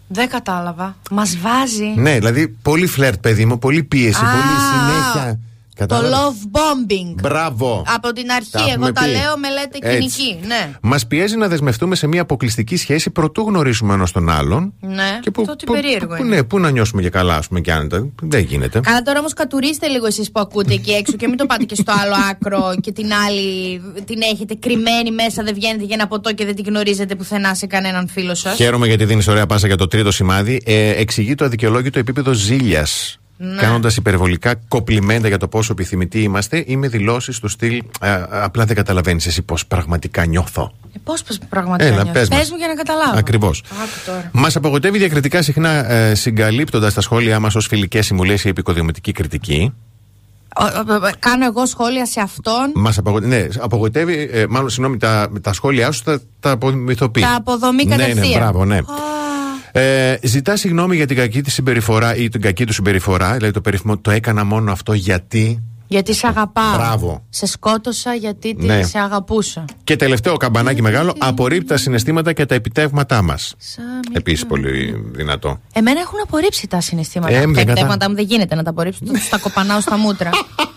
Δεν κατάλαβα. Μας βάζει Ναι, δηλαδή πολύ φλερτ, παιδί μου, πολύ πίεση, Α, πολύ συνέχεια. Το Κατάλαβες; love bombing. Μπράβο. Από την αρχή, Τα έχουμε εγώ τα πει. λέω με λέτε Έτσι. κοινική. Ναι. Μας πιέζει να δεσμευτούμε σε μια αποκλειστική σχέση προτού γνωρίσουμε ένας τον άλλον. Ναι, Και που, τότε που- περίεργο που- είναι. ναι, πού να νιώσουμε και καλά, ας πούμε, και άνετα. Δεν γίνεται. Καλά, τώρα όμως κατουρίστε λίγο εσείς που ακούτε εκεί έξω και μην το πάτε και στο άλλο άκρο και την άλλη την έχετε κρυμμένη μέσα, δεν βγαίνετε για ένα ποτό και δεν την γνωρίζετε πουθενά σε κανέναν φίλο σας. Χαίρομαι γιατί δίνεις ωραία πάσα για το τρίτο σημάδι. Ε, εξηγεί το αδικαιολόγητο επίπεδο ζήλιας. Ναι. Κάνοντας υπερβολικά κοπλιμέντα για το πόσο επιθυμητοί είμαστε ή με δηλώσεις του στυλ «Α, Απλά δεν καταλαβαίνεις εσύ πώς πραγματικά νιώθω. Ε, Πώς πραγματικά Έλα, νιώθεις; πες μας. μου για να καταλάβω. Ακριβώς. Άκου τώρα. Μας απογοητεύει διακριτικά συχνά ε, συγκαλύπτοντας τα σχόλιά μας ως φιλικές συμβουλές ή επικοδομητική κριτική. Ο- ο- ο- Κάνω εγώ σχόλια σε αυτόν. Μας απογοητεύει, ναι, απογοητεύει, ε, μάλλον συγγνώμη, τα, τα σχόλιά σου τα, τα απομυθοποιεί. Τα αποδομεί Ναι, ναι, κατευθείαν. μπράβο, ναι. Ε, ζητά συγγνώμη για την κακή της συμπεριφορά ή την κακή του συμπεριφορά. Δηλαδή το περίφημο το έκανα μόνο αυτό γιατί. Γιατί σε αγαπάω. Μπράβο. Σε σκότωσα γιατί τη- Ναι. σε αγαπούσα. Και τελευταίο καμπανάκι μεγάλο, απορρίπτει τα συναισθήματα και τα επιτεύγματά μας. Επίσης πολύ δυνατό. Εμένα έχουν απορρίψει τα συναισθήματα. Ε, τα δεν κατα- επιτεύγματα μου δεν γίνεται να τα απορρίψω. Τους τα κοπανάω στα μούτρα.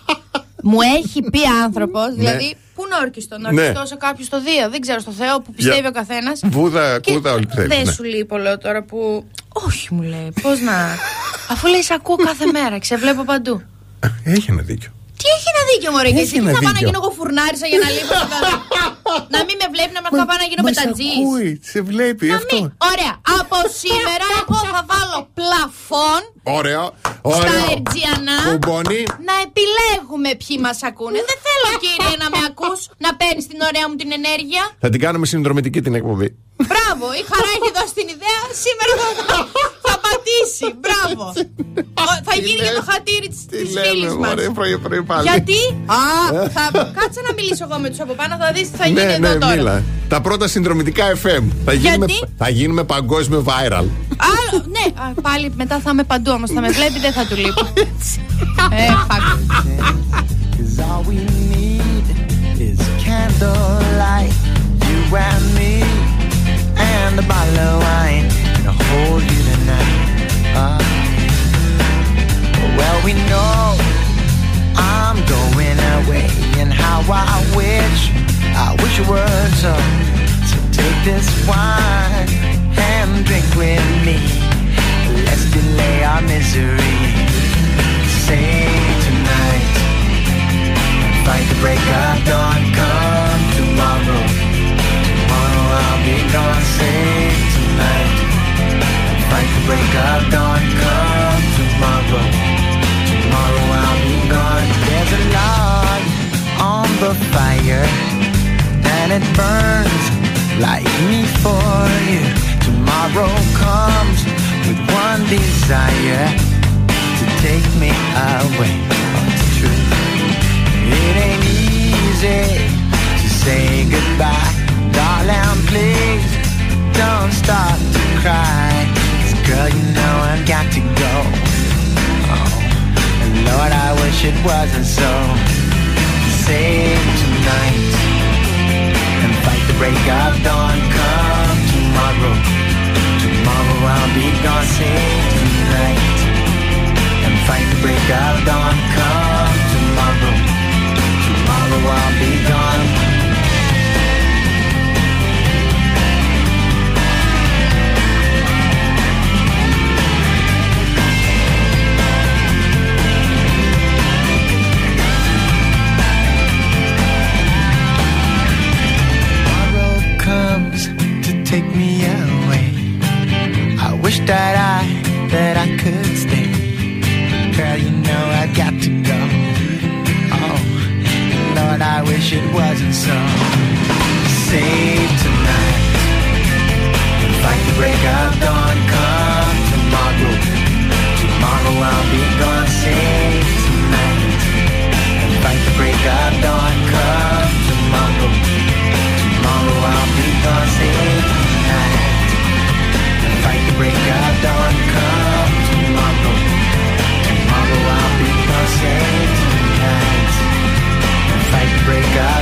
μου έχει πει άνθρωπος, δηλαδή, πού να ορκιστώ, να Ναι. ορκιστώ σε κάποιου στο Δία, δεν ξέρω, στο Θεό που πιστεύει Για- ο καθένας. Βούδα, κούδα, όλοι πιστεύουν. Δεν ναι. σου λείπω, λέω τώρα που. Όχι, μου λέει, πώς να. Αφού λέει, σε ακούω κάθε μέρα, ξεβλέπω παντού. Έχει ένα δίκιο. Τι έχει ένα δίκιο, Μωρή, και Έχει εσύ τι ένα θα πάω να δίκιο. γίνω εγώ φουρνάρισα για να λείπω. στο καλό. να μην με βλέπει, να με θα πάω να γίνω Μας σε μετατζή. ακούει, σε βλέπει Να αυτό. μην. Ωραία. Από σήμερα εγώ θα βάλω πλαφόν Ωραίο, στα ωραίο. Ερτζιανά Κουμπώνει. να επιλέγουμε ποιοι μας ακούνε. Δεν θέλω, κύριε, να με ακούς να παίρνεις την ωραία μου την ενέργεια. Θα την κάνουμε συνδρομητική την εκπομπή. Μπράβο, η χαρά έχει δώσει την ιδέα. Σήμερα θα, θα πατήσει. Μπράβο. Ο- θα γίνει για το χατήρι τη Τι φίλης λέμε, μας. ωραία, πρωί, πρωί πάλι. Γιατί; Α, θα, κάτσε να μιλήσω εγώ με τους από πάνω, θα δεις τι θα γίνει Ναι, εδώ ναι, τώρα. μίλα. Τα πρώτα συνδρομητικά FM. Θα γίνουμε, Γιατί; θα γίνουμε παγκόσμιο viral. Άλλο, ναι, α, πάλι μετά θα είμαι παντού όμως. Θα με βλέπει, δεν θα του λείπω. ε, fuck. Cause all we need is candlelight, you and me, and a bottle of wine, and hold you tonight. Ah. well, we know I'm going away, and how I wish, I wish it were so. So take this wine and drink with me. Let's delay our misery. Say tonight. Fight the break of dawn, come tomorrow. I'll be gone, save tonight. Fight the break of dawn, come tomorrow. Tomorrow I'll be gone. There's a log on the fire, and it burns like me for you. Tomorrow comes with one desire to take me away. Oh, it's true. It ain't easy to say goodbye. Darling, please don't start to cry. girl, you know I've got to go. Oh, and Lord, I wish it wasn't so. Save tonight and fight the break of dawn. Come tomorrow. Tomorrow I'll be gone. Save tonight and fight the break of dawn. Come tomorrow. Tomorrow I'll be gone. that I that I could stay. Girl, you know I got to go. Oh, Lord, I wish it wasn't so. Save tonight. Fight the break of dawn. Come tomorrow. Tomorrow I'll be gone. break up.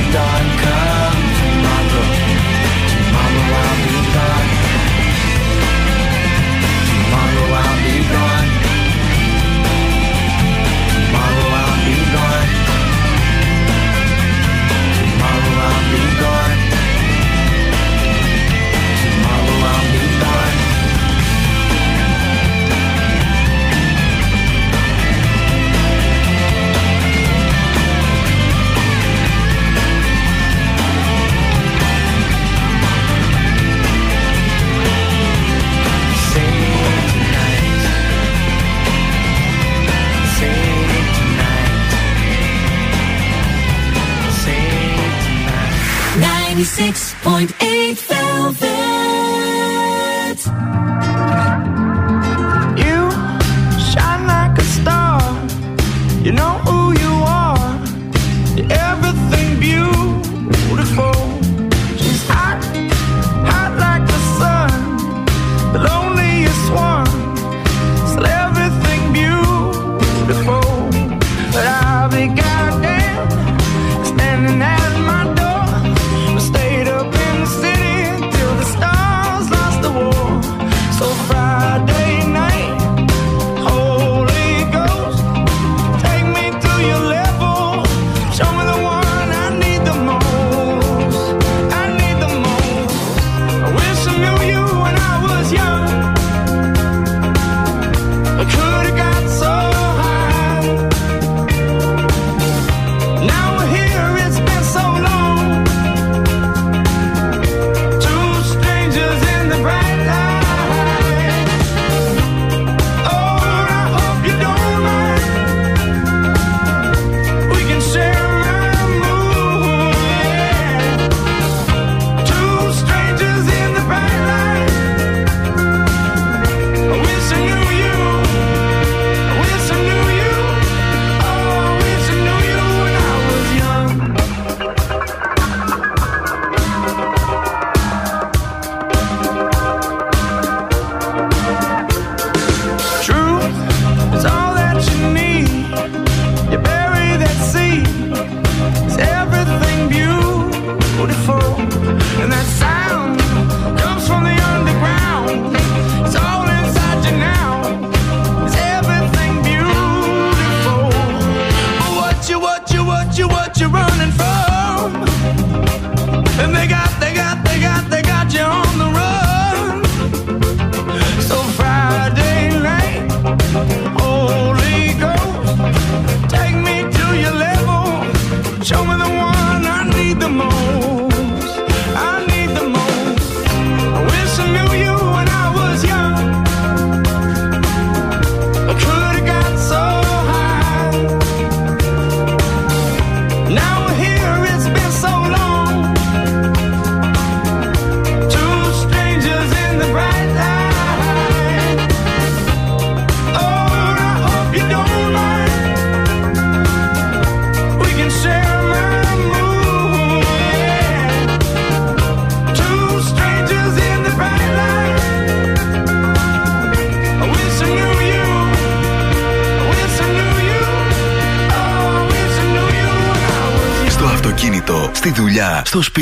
96.8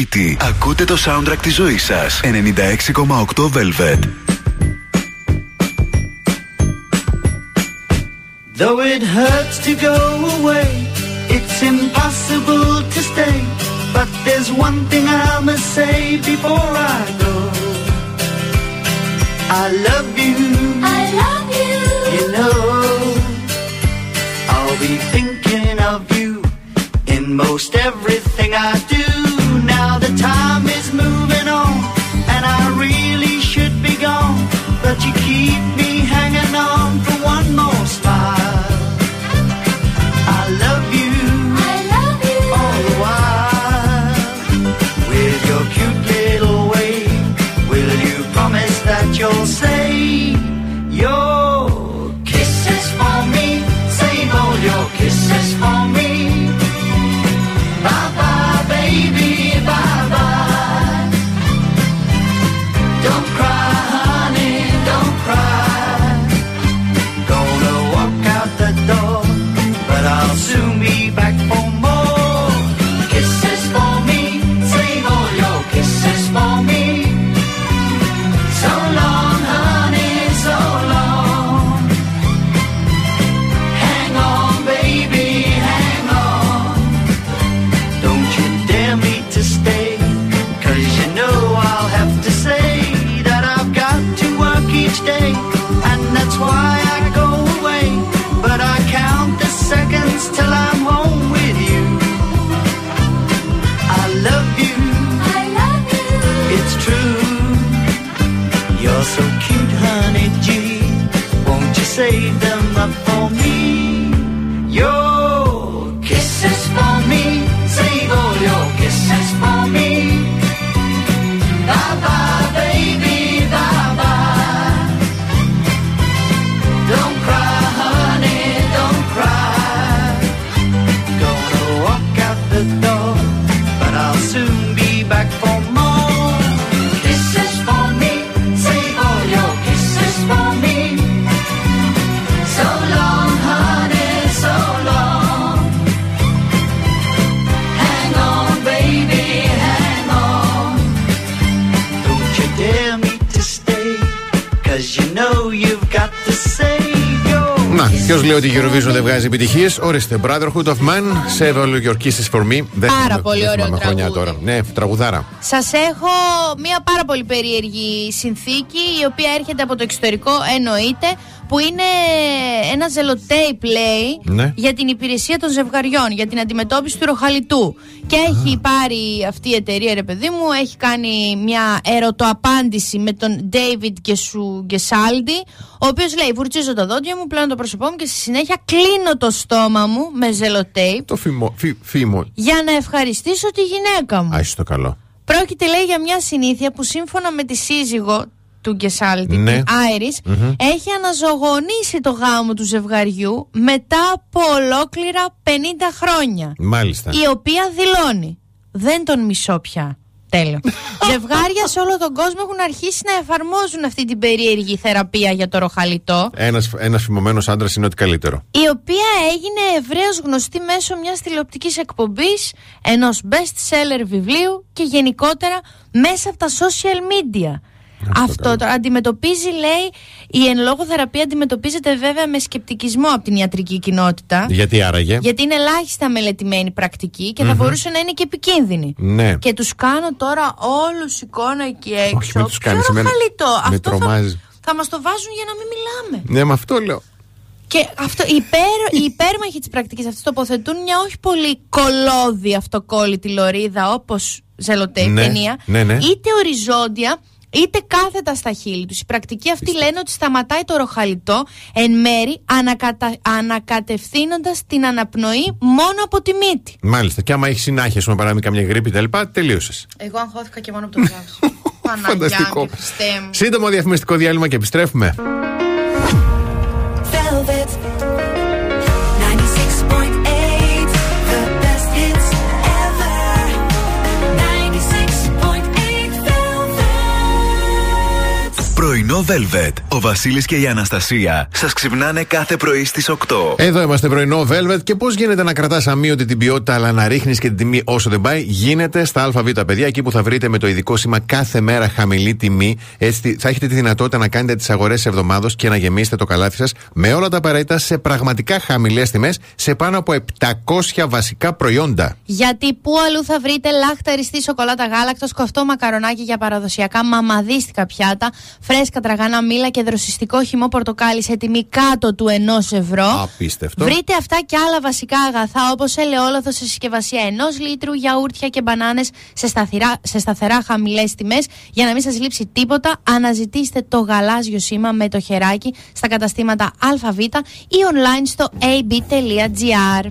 σπίτι. Ακούτε το soundtrack της ζωής σας. 96,8 Velvet. Though it hurts to go away, it's impossible to stay. But there's one thing I must say before I go. I love you. I love you. You know, I'll be thinking of you in most everything. Βγάζει επιτυχίες. Ορίστε, Brotherhood of Man, Save all your kisses for me. Δεν Πάρα θυμάμαι- πολύ δεν ωραίο θυμάμαι χρονιά τραγούδι. τώρα. Ναι, τραγουδάρα. Σας έχω μία πάρα πολύ περίεργη συνθήκη, η οποία έρχεται από το εξωτερικό, εννοείται, που είναι ένα ζελοτέιπ, λέει, Ναι. για την υπηρεσία των ζευγαριών, για την αντιμετώπιση του ροχαλιτού. Και έχει πάρει αυτή η εταιρεία, ρε παιδί μου, έχει κάνει μια ερωτοαπάντηση με τον David Γκεσου- Γκεσάλντι, ο οποίος λέει: Βουρτσίζω τα δόντια μου, πλένω το πρόσωπό μου και στη συνέχεια κλείνω το στόμα μου με ζελοτέιπ Το φήμο. Φι, φήμο. για να ευχαριστήσω τη γυναίκα μου. Α, είσαι το καλό. Πρόκειται λέει για μια συνήθεια που σύμφωνα με τη σύζυγο του Γκεσάλτη, Ναι. την Άιρις, έχει αναζωογονήσει το γάμο του ζευγαριού μετά από ολόκληρα 50 χρόνια. Μάλιστα. Η οποία δηλώνει, δεν τον μισώ πια. Τέλο. Ζευγάρια σε όλο τον κόσμο έχουν αρχίσει να εφαρμόζουν αυτή την περίεργη θεραπεία για το ροχαλιτό. Ένας ένας φημωμένος άντρας είναι ότι καλύτερο. η οποία έγινε ευρέως γνωστή μέσω μιας τηλεοπτικής εκπομπής, ενός best seller βιβλίου και γενικότερα μέσα από τα social media. Αυτό τώρα αντιμετωπίζει, λέει, η εν λόγω θεραπεία αντιμετωπίζεται βέβαια με σκεπτικισμό από την ιατρική κοινότητα. Γιατί άραγε; Γιατί είναι ελάχιστα μελετημένη πρακτική και θα μπορούσε να είναι και επικίνδυνη. Ναι. Και τους κάνω τώρα όλους εικόνα εκεί έξω. Όχι, μην τους Ποιο κάνεις, εμένα ροχαλιτό. με Αυτό θα, τρομάζει. θα μας το βάζουν για να μην μιλάμε. Ναι, με αυτό λέω. Και αυτό, οι, υπέρ, οι υπέρμαχοι της πρακτικής αυτή τοποθετούν μια όχι πολύ κολόδη αυτοκόλλητη λωρίδα όπως ζελοτέιπ Ναι, ταινία, ναι, ναι. είτε οριζόντια είτε κάθετα στα χείλη τους. Η πρακτική αυτή λένε ότι σταματάει το ροχαλιτό εν μέρη ανακατα... ανακατευθύνοντας την αναπνοή μόνο από τη μύτη. Μάλιστα. Και άμα έχεις συνάχεια, ας πούμε, παράδειγμα, καμιά γρήπη κτλ., τελείωσες. Εγώ αγχώθηκα και μόνο από το ψάξω. Παναγιά Φανταστικό. μου, Χριστέ μου. Σύντομο διαφημιστικό διάλειμμα και επιστρέφουμε. Velvet Πρωινό Velvet. Ο Βασίλης και η Αναστασία σας ξυπνάνε κάθε πρωί στις 8. Εδώ είμαστε πρωινό Velvet και πώς γίνεται να κρατάς αμύωτη την ποιότητα αλλά να ρίχνεις και την τιμή όσο δεν πάει; Γίνεται στα ΑΒ παιδιά, εκεί που θα βρείτε με το ειδικό σήμα κάθε μέρα χαμηλή τιμή. Έτσι θα έχετε τη δυνατότητα να κάνετε τις αγορές εβδομάδος και να γεμίσετε το καλάθι σας με όλα τα απαραίτητα σε πραγματικά χαμηλές τιμές σε πάνω από 700 βασικά προϊόντα. Γιατί πού αλλού θα βρείτε λάχταριστή σοκολάτα γάλακτος, κοφτό μακαρονάκι για παραδοσιακά μαμαδίστικα πιάτα, φρέσκα τραγανά μήλα και δροσιστικό χυμό πορτοκάλι σε τιμή κάτω του 1 ευρώ. Απίστευτο. Βρείτε αυτά και άλλα βασικά αγαθά όπως ελαιόλαδο σε συσκευασία ενός λίτρου, γιαούρτια και μπανάνες σε, σταθερά, σε σταθερά χαμηλές τιμές. Για να μην σας λείψει τίποτα, αναζητήστε το γαλάζιο σήμα με το χεράκι στα καταστήματα ΑΒ ή online στο ab.gr.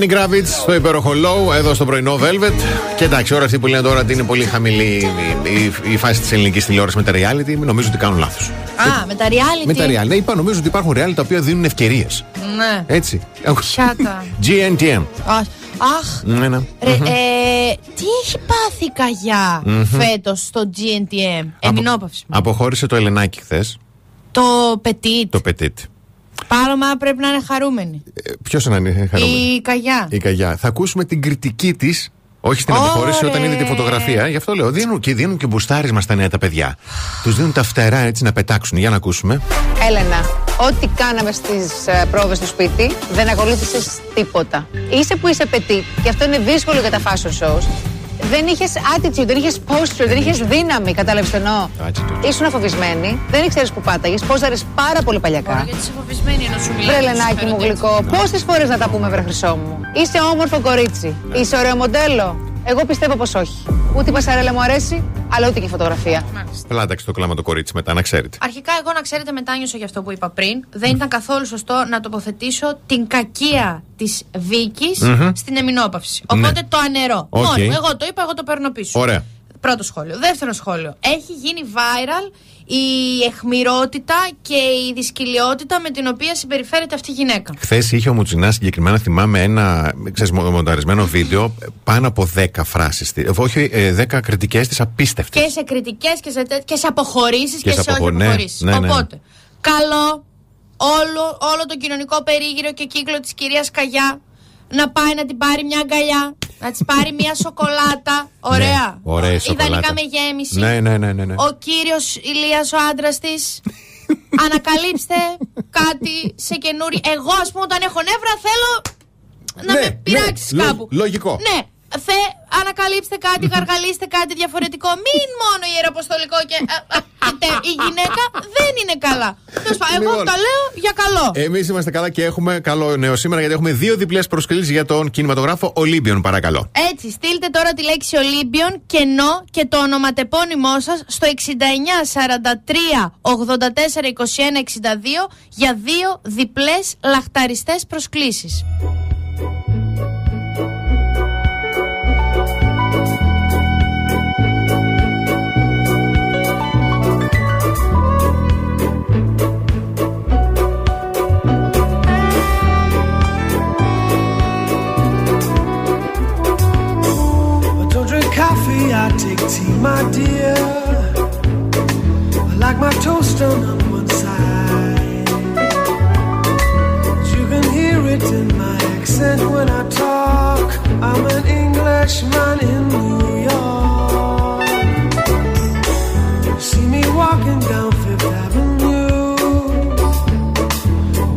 Lenny Kravitz στο υπέροχο Low, εδώ στο πρωινό Velvet. Και εντάξει, ώρα αυτή που λένε τώρα ότι είναι πολύ χαμηλή η, η, η φάση της ελληνικής τηλεόρασης με τα reality, νομίζω ότι κάνουν λάθος. Α, με τα reality; Με τα reality. Ναι, είπα, νομίζω ότι υπάρχουν reality τα οποία δίνουν ευκαιρίες. Ναι. Έτσι. Πιάτα. GNTM. Αχ, Αχ. Ναι, ναι. Ρε, ε, τι έχει πάθει η καγιά Μμμ. φέτος στο GNTM. Εμεινόπαυση. Αποχώρησε το Ελενάκι χθες, Το Petit. το Petit. Πάλωμα πρέπει να είναι χαρούμενη. Ποιος να είναι χαρούμενο. Η καγιά. Η Καγιά. Θα ακούσουμε την κριτική της. Όχι στην Ωρε. αποχώρηση όταν είδε τη φωτογραφία. Γι' αυτό λέω. Δίνουν και, δίνουν και μπουστάρισμα στα νέα τα παιδιά. Τους δίνουν τα φτερά έτσι να πετάξουν. Για να ακούσουμε. Έλενα, ό,τι κάναμε στις πρόβες στο σπίτι, δεν ακολούθησες τίποτα. Είσαι που είσαι πετή, και αυτό είναι δύσκολο για τα fashion shows. Δεν είχες attitude, δεν είχες posture, δεν είχες δύναμη. Κατάλαβες τι εννοώ; Ήσουν φοβισμένη, δεν ήξερες πού πάταγες, πόζαρε πάρα πολύ παλιακά. Γιατί είσαι φοβισμένη ενώ σου μιλάει. Βρε Λενάκι μου γλυκό, πόσες φορές να τα πούμε, βρε χρυσό μου. Είσαι όμορφο κορίτσι. Είσαι ωραίο μοντέλο. Εγώ πιστεύω πως όχι. Ούτε η πασαρέλα μου αρέσει, αλλά ούτε και η φωτογραφία. Πλάνταξε το κλάμα το κορίτσι μετά, να ξέρετε. Αρχικά, εγώ να ξέρετε, μετάνιωσα για αυτό που είπα πριν. Δεν ήταν καθόλου σωστό να τοποθετήσω την κακία της Βίκης Μμμ. στην εμμηνόπαυση. Οπότε Ναι. το αναιρώ. Οκ. Μόνο. Εγώ το είπα, εγώ το παίρνω πίσω. Ωραία. Πρώτο σχόλιο. Δεύτερο σχόλιο. Έχει γίνει viral η εχμηρότητα και η δυσκυλιότητα με την οποία συμπεριφέρεται αυτή η γυναίκα. Χθες είχε ο Μουτσινά συγκεκριμένα, θυμάμαι ένα ξέρεις, μο- μονταρισμένο βίντεο, πάνω από 10 φράσεις. Όχι, ε, 10 κριτικές της απίστευτες. Και σε κριτικές και σε, τε- και σε αποχωρήσεις και, Και σε σε όχι αποχω- ναι, αποχωρήσεις. ναι, ναι, ναι. Οπότε, καλό όλο, όλο το κοινωνικό περίγυρο και κύκλο της κυρίας Καγιά να πάει να την πάρει μια αγκαλιά, να της πάρει μια σοκολάτα. Ωραία. Ναι, ωραία η σοκολάτα. Ιδανικά με γέμιση. Ναι, ναι, ναι, ναι, ναι. Ο κύριος Ηλίας, ο άντρας της. Ανακαλύψτε κάτι σε καινούρι. Εγώ, ας πούμε, όταν έχω νεύρα, θέλω να Ναι, με πειράξεις ναι, λο- κάπου. λογικό. Ναι. Θε, ανακαλύψτε κάτι, γαργαλίστε κάτι διαφορετικό. Μην μόνο ιεραποστολικό και. α, α, και τε- η γυναίκα δεν είναι καλά. Τέλος πάντων, Εγώ Λοιπόν. τα λέω για καλό. Εμείς είμαστε καλά και έχουμε καλό νέο σήμερα γιατί έχουμε δύο διπλές προσκλήσεις για τον κινηματογράφο Ολύμπιον, παρακαλώ. Έτσι, στείλτε τώρα τη λέξη Ολύμπιον, κενό και το ονοματεπώνυμό σας στο 6943 84 21 62 για δύο διπλές λαχταριστές προσκλήσεις. Tea, my dear. I like my toast done on one side. You can hear it in my accent when I talk. I'm an Englishman in New York. You see me walking down Fifth Avenue,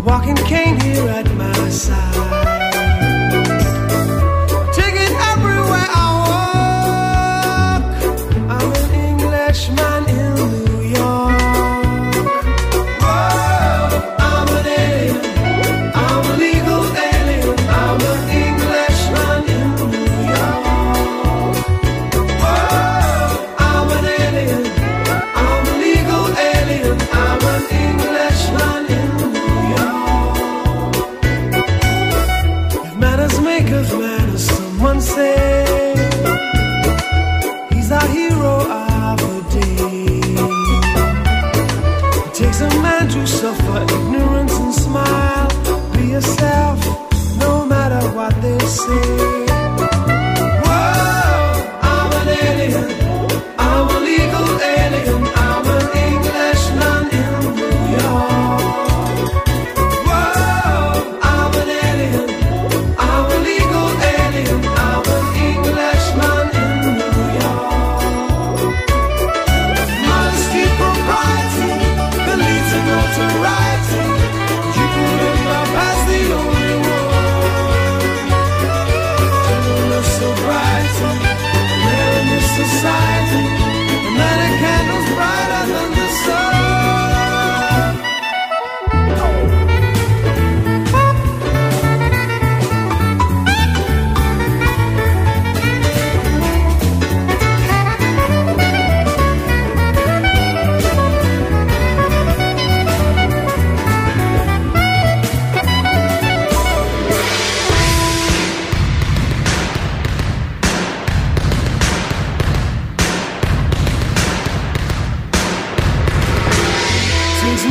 walking cane here at my side. My.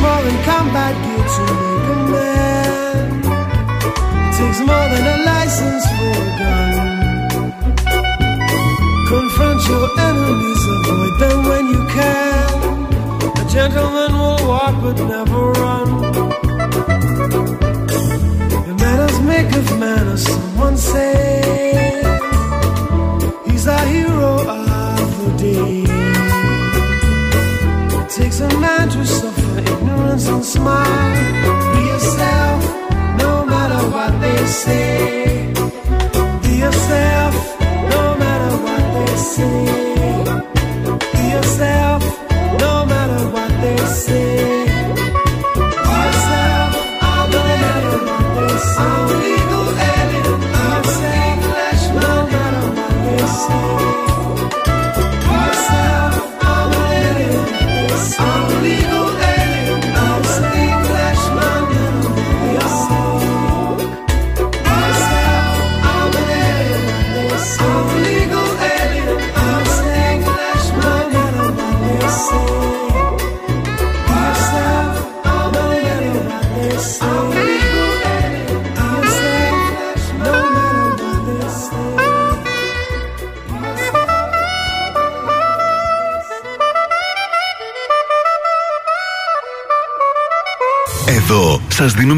more than combat gear to make a man. It takes more than a license for a gun. Confront your enemies, avoid them when you can. A gentleman will walk but never run. The manners make of manners, someone says. dance and smile. Be yourself, no matter what they say. Be yourself, no matter what they say. Be yourself, no matter what they say.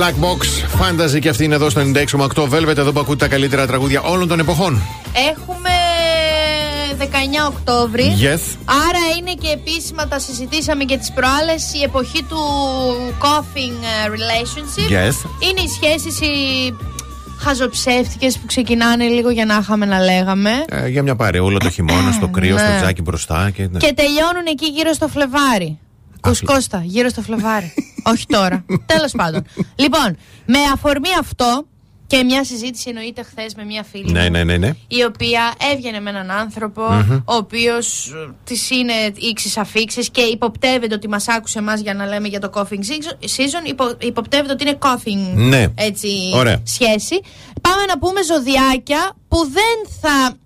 Black Box Fantasy και αυτή είναι εδώ στο 96,8 Velvet. Εδώ που ακούτε τα καλύτερα τραγούδια όλων των εποχών. Έχουμε 19 Οκτώβρη. Yes. Άρα είναι και επίσημα τα συζητήσαμε και τις προάλλες η εποχή του coughing ε, relationship. Yes. Είναι οι σχέσεις οι χαζοψεύτικες που ξεκινάνε λίγο για να είχαμε να λέγαμε. Ε, για μια παρεούλα το χειμώνα, στο κρύο, το στο ναι. τζάκι μπροστά. Και, και τελειώνουν εκεί γύρω στο Φλεβάρι. Κοσκώστα, γύρω στο Φλεβάρι. Όχι τώρα. Τέλος πάντων. Λοιπόν, με αφορμή αυτό και μια συζήτηση εννοείται χθες με μια φίλη. Ναι, μου, ναι, ναι, ναι. Η οποία έβγαινε με έναν άνθρωπο, Μμμ. ο οποίος της είναι ύξει αφήξει και υποπτεύεται ότι μας άκουσε εμάς για να λέμε για το coughing season. season υπο, υποπτεύεται ότι είναι coughing Ναι. έτσι, Ωραία. σχέση. Πάμε να πούμε ζωδιάκια που δεν θα.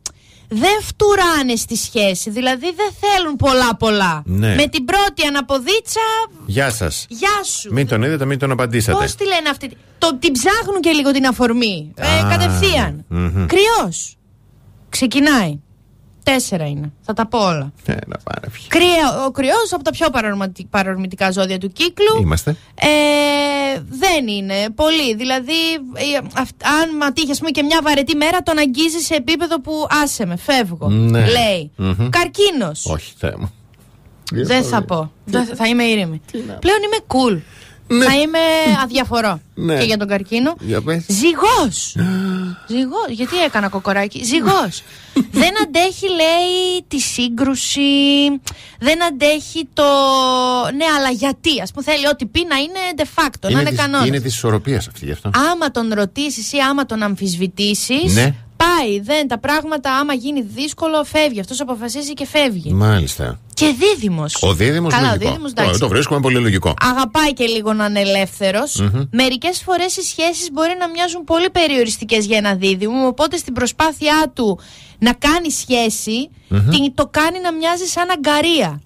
Δεν φτουράνε στη σχέση, δηλαδή δεν θέλουν πολλά πολλά. Ναι. Με την πρώτη αναποδίτσα, Γεια σας. γεια σου. Μην τον είδατε, μην τον απαντήσατε. Πώς τη λένε αυτή. Το, την ψάχνουν και λίγο την αφορμή. Ε, Α, κατευθείαν. μμμ. Κρυός. Ξεκινάει. Τέσσερα είναι. Θα τα πω όλα. Ε, να πάρε φύγει. Κρυο, ο κρυός από τα πιο παρορματι- παρορμητικά ζώδια του κύκλου. Είμαστε. Ε, δεν είναι πολύ. Δηλαδή, ε, αυ- αν μα τύχει ας πούμε, και μια βαρετή μέρα, τον αγγίζει σε επίπεδο που άσε με, φεύγω. Ναι. Λέει. Μμμ. Καρκίνος. Όχι, Θεέ μου. Δεν θα πω. Δεν θα, θα είμαι ήρεμη. Πλέον είμαι cool. Θα είμαι αδιαφορώ. Ναι. Και για τον καρκίνο. Για πες. Ζυγός! Ζυγός. Γιατί έκανα κοκοράκι. Ζυγός. δεν αντέχει, λέει, τη σύγκρουση. Δεν αντέχει το. Ναι, αλλά γιατί; Α πούμε, θέλει ό,τι πει να είναι de facto, να είναι της- κανόνας. είναι της ισορροπίας αυτή γι' αυτό. Άμα τον ρωτήσεις ή άμα τον αμφισβητήσεις. Ναι. Πάει. Δεν, τα πράγματα, άμα γίνει δύσκολο, φεύγει. Αυτός αποφασίζει και φεύγει. Μάλιστα. Και δίδυμος. Ο δίδυμος Καλά, ο λογικό. δίδυμος, το, εντάξει. το βρίσκουμε πολύ λογικό. Αγαπάει και λίγο να είναι ελεύθερος. Μμμ. Μερικές φορές οι σχέσεις μπορεί να μοιάζουν πολύ περιοριστικές για ένα δίδυμο. Οπότε στην προσπάθειά του να κάνει σχέση, Μμμ. την, το κάνει να μοιάζει σαν αγκαρία.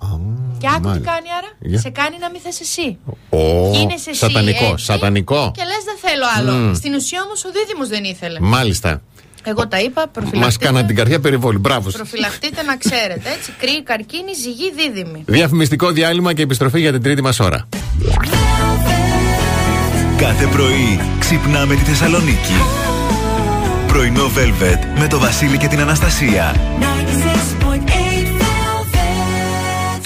και άκου τι μάλιστα. κάνει άρα. Για. Σε κάνει να μην θες εσύ. Ω, Γίνεσαι εσύ, σατανικό, έτσι. σατανικό. Και λες δεν θέλω άλλο. Μμ. Στην ουσία όμως ο δίδυμος δεν ήθελε. Μάλιστα. Εγώ τα είπα, Μας προφυλακτείτε. κάναν την καρδιά περιβόλη. Μπράβος. σας. Προφυλακτείτε να ξέρετε. Έτσι, κρύη, καρκίνη, ζυγή, δίδυμη. Διαφημιστικό διάλειμμα και επιστροφή για την τρίτη μας ώρα. Κάθε πρωί ξυπνάμε τη Θεσσαλονίκη. Πρωινό Velvet με το Βασίλη και την Αναστασία.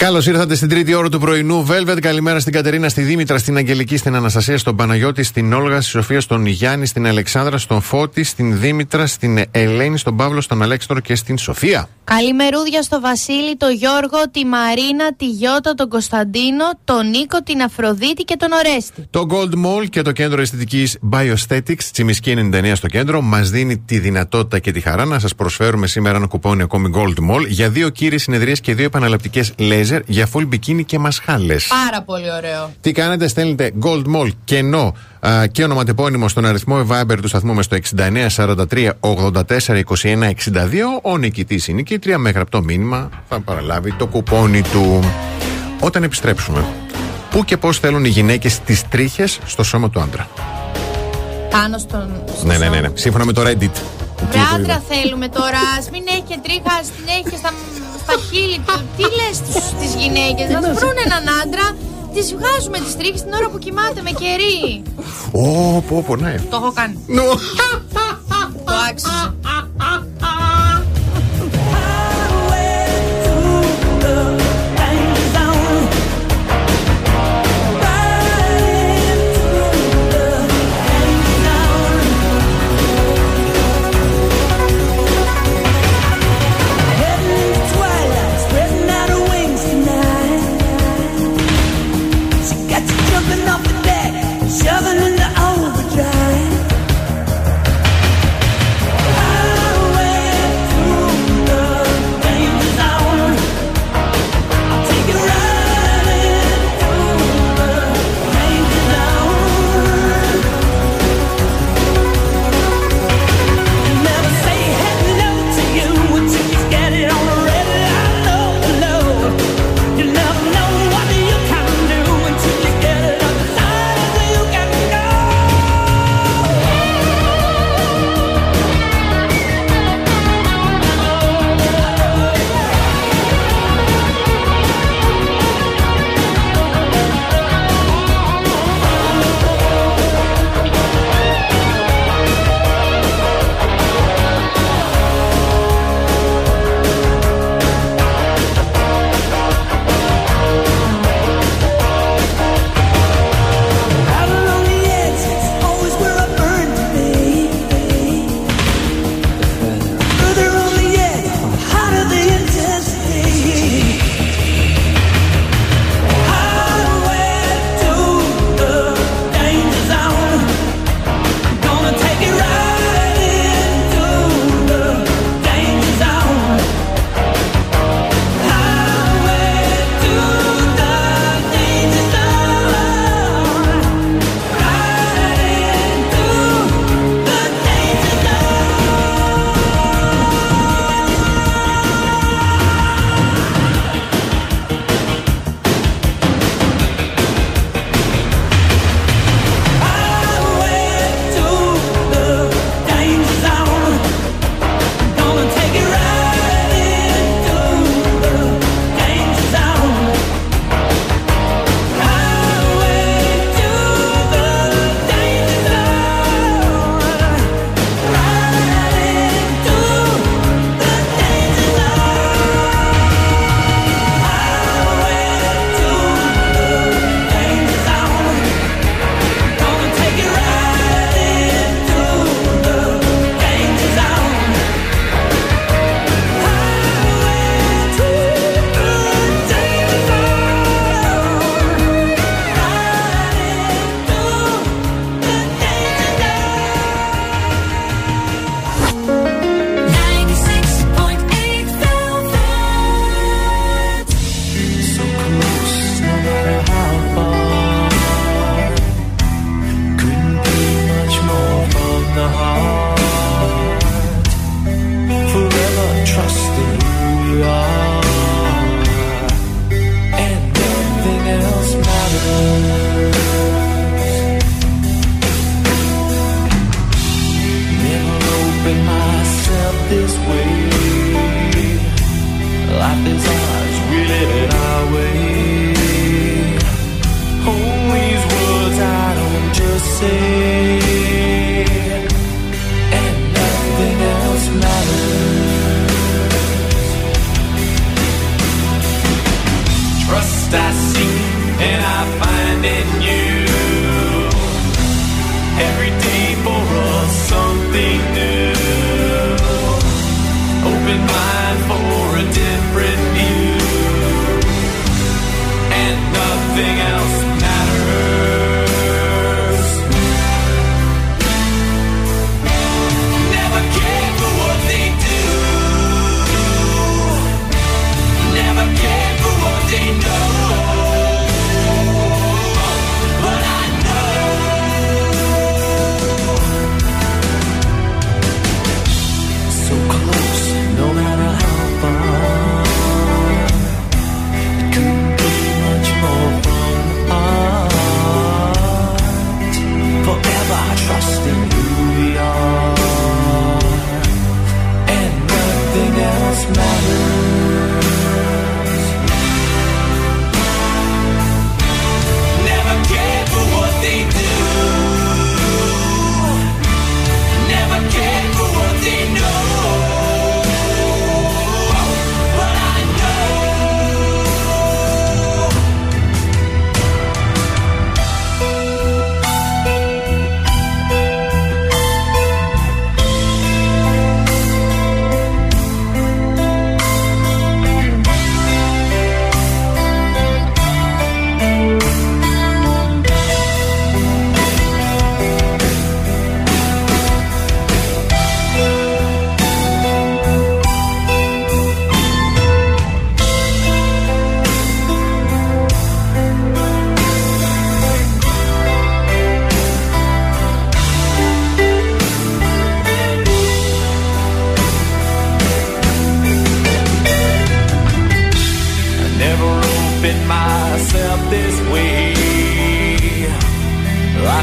Καλώς ήρθατε στην τρίτη ώρα του πρωινού Velvet. Καλημέρα στην Κατερίνα, στη Δήμητρα, στην Αγγελική, στην Αναστασία, στον Παναγιώτη, στην Όλγα, στη Σοφία, στον Γιάννη, στην Αλεξάνδρα, στον Φώτη, στην Δήμητρα, στην Ελένη, στον Παύλο, στον Αλέξανδρο και στην Σοφία. Καλημερούδια στο Βασίλη, το Γιώργο, τη Μαρίνα, τη Γιώτα, τον Κωνσταντίνο, τον Νίκο, την Αφροδίτη και τον Ορέστη. Το Gold Mall και το κέντρο αισθητικής Bioaesthetics, Τσιμισκή 99 στο κέντρο, μας δίνει τη δυνατότητα και τη χαρά να σας προσφέρουμε σήμερα ένα κουπόνι ακόμη Gold Mall για δύο κύριες συνεδρίες και δύο επαναληπτικές λέιζερ για full bikini και μασχάλες. Πάρα πολύ ωραίο. Τι κάνετε, στέλνετε Gold Mall κενό α, και ονοματεπώνυμο στον αριθμό Viber του σταθμού με στο 69 43 84 21 62. Ο νικητής ή η νικήτρια με γραπτό μήνυμα θα παραλάβει το κουπόνι του. Όταν επιστρέψουμε, πού και πώς θέλουν οι γυναίκες τις τρίχες στο σώμα του άντρα; Πάνω στον. στο Ναι, ναι, ναι, σώμα. ναι. Σύμφωνα με το Reddit. Βρε άντρα θέλουμε τώρα. Α μην έχει και τρίχα, ας την έχει και στα, στα χείλη του. Τι λες στι γυναίκες, να βρουν έναν άντρα, τις βγάζουμε τις τρίχες την ώρα που κοιμάται με κερί. Ω, πω, πω, ναι. Το έχω κάνει. Νο. Το άξιζε.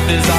is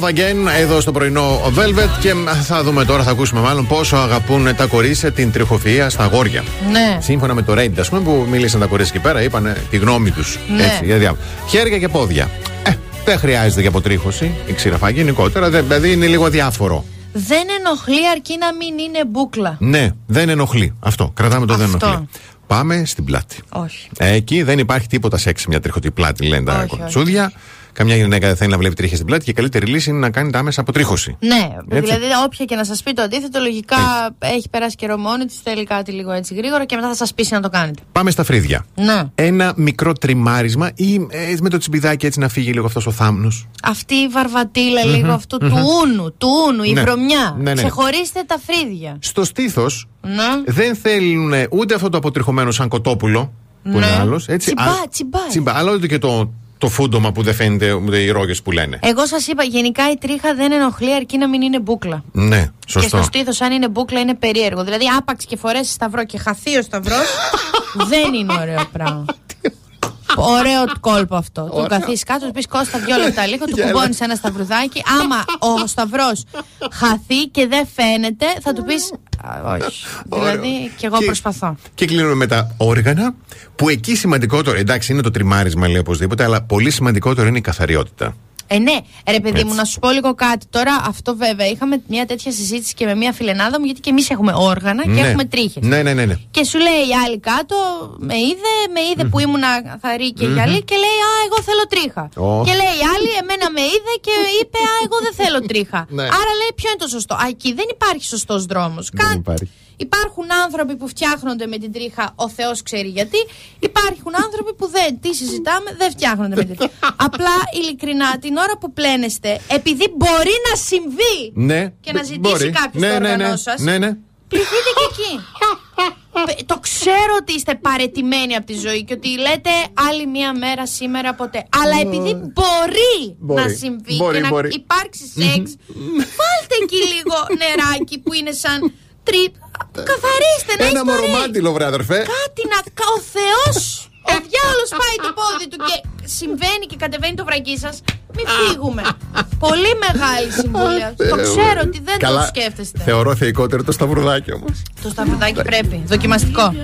Love Again, εδώ στο πρωινό Velvet. Και θα δούμε τώρα, θα ακούσουμε μάλλον πόσο αγαπούν τα κορίτσια την τριχοφυΐα στα αγόρια. Ναι. Σύμφωνα με το Reddit, ας πούμε, που μίλησαν τα κορίτσια εκεί πέρα, είπαν τη γνώμη τους. Ναι. Έτσι, για διάφορα. Χέρια και πόδια. Ε, δεν χρειάζεται για αποτρίχωση η ξηραφά γενικότερα, δε- δηλαδή είναι λίγο αδιάφορο. Δεν ενοχλεί αρκεί να μην είναι μπούκλα. Ναι, δεν ενοχλεί. Αυτό. Κρατάμε το δεν Αυτό. ενοχλεί. Πάμε στην πλάτη. Όχι. Ε, Εκεί δεν υπάρχει τίποτα σεξ μια τριχωτή πλάτη, λένε τα Όχι, κοντσούδια. Καμιά γυναίκα δεν θέλει να βλέπει τρίχες στην πλάτη και η καλύτερη λύση είναι να κάνει τα άμεσα αποτρίχωση. Ναι, Έτσι. δηλαδή όποια και να σας πει το αντίθετο, λογικά έχει περάσει καιρό μόνη της, θέλει κάτι λίγο έτσι γρήγορα και μετά θα σας πείσει να το κάνετε. Πάμε στα φρύδια. Ναι. Ένα μικρό τριμάρισμα ή ε, με το τσιμπιδάκι έτσι να φύγει λίγο αυτός ο θάμνος. Αυτή η βαρβατήλα Μμμ, λίγο αυτού του μμμ. ούνου, του ούνου, η Ναι. βρωμιά. Ναι, ναι, ναι. Ξεχωρίστε τα φρύδια. Στο στήθος Ναι. δεν θέλουν ούτε αυτό το αποτριχωμένο σαν κοτόπουλο που Ναι. είναι άλλο. Τσιμπά, τσιμπά. τσιμπά. Αλλά ούτε και το, το φούντομα που δεν φαίνεται ούτε οι ρόγες που λένε. Εγώ σας είπα, γενικά η τρίχα δεν ενοχλεί αρκεί να μην είναι μπούκλα. Ναι, Και σωστό. στο στήθος, αν είναι μπούκλα, είναι περίεργο. Δηλαδή, άπαξ και φορέσεις σταυρό και χαθεί ο σταυρός, δεν είναι ωραίο πράγμα. Ωραίο κόλπο αυτό. Του Ωραίο. καθίσεις κάτω, του πεις Κώστα δύο λεπτά λίγο, του Γέλα. κουμπώνεις ένα σταυρουδάκι. Άμα ο σταυρός χαθεί και δεν φαίνεται, θα του πεις. Όχι. Δηλαδή, και εγώ Και- προσπαθώ. Και κλείνουμε με τα όργανα, που εκεί σημαντικότερο, εντάξει είναι το τριμάρισμα λέει οπωσδήποτε, αλλά πολύ σημαντικότερο είναι η καθαριότητα. Ε, ναι, ρε παιδί μου, Έτσι. να σου πω λίγο κάτι. Τώρα, αυτό βέβαια, είχαμε μια τέτοια συζήτηση και με μια φιλενάδα μου, γιατί και εμείς έχουμε όργανα και ναι. έχουμε τρίχες. Ναι, ναι, ναι. ναι. Και σου λέει η άλλη κάτω, με είδε, με είδε που ήμουν καθαρή και Μμμ. γυαλί και λέει Α, εγώ θέλω τρίχα. Ω. Και λέει η άλλη, εμένα με είδε και είπε Α, εγώ δεν θέλω τρίχα. Ναι. Άρα λέει ποιο είναι το σωστό. Α, εκεί δεν υπάρχει σωστός δρόμος. Δεν υπάρχει. Υπάρχουν άνθρωποι που φτιάχνονται με την τρίχα, ο Θεός ξέρει γιατί. Υπάρχουν άνθρωποι που δεν, τι συζητάμε, δεν φτιάχνονται με την τρίχα. Απλά ειλικρινά την ώρα που πλένεστε, επειδή μπορεί να συμβεί Ναι. και να Μπ- ζητήσει μπορεί. κάποιος ναι, το ναι, όργανό ναι. σας, Ναι, ναι. Πληθείτε και εκεί. Πε- Το ξέρω ότι είστε παρετημένοι από τη ζωή και ότι λέτε άλλη μία μέρα σήμερα ποτέ. Αλλά επειδή μπορεί, Μπορεί. να συμβεί Μπορεί, και να μπορεί. υπάρξει σεξ, βάλτε εκεί λίγο νεράκι που είναι σαν τρίπ. Καθαρίστε, να Ένα έχεις το ρί. μορομάντιλο, βρε αδερφέ. Κάτι να. κα- Ο Θεός, ο διάολος πάει το πόδι του και συμβαίνει και κατεβαίνει το βρακί σας. Μην φύγουμε. Πολύ μεγάλη συμβουλία. το ξέρω ότι δεν Καλά. το σκέφτεστε. Θεωρώ θεϊκότερο το σταυρουδάκι όμως. Το σταυρουδάκι πρέπει. Δοκιμαστικό.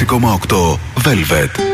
Συκομαόκτο Βελβέτ.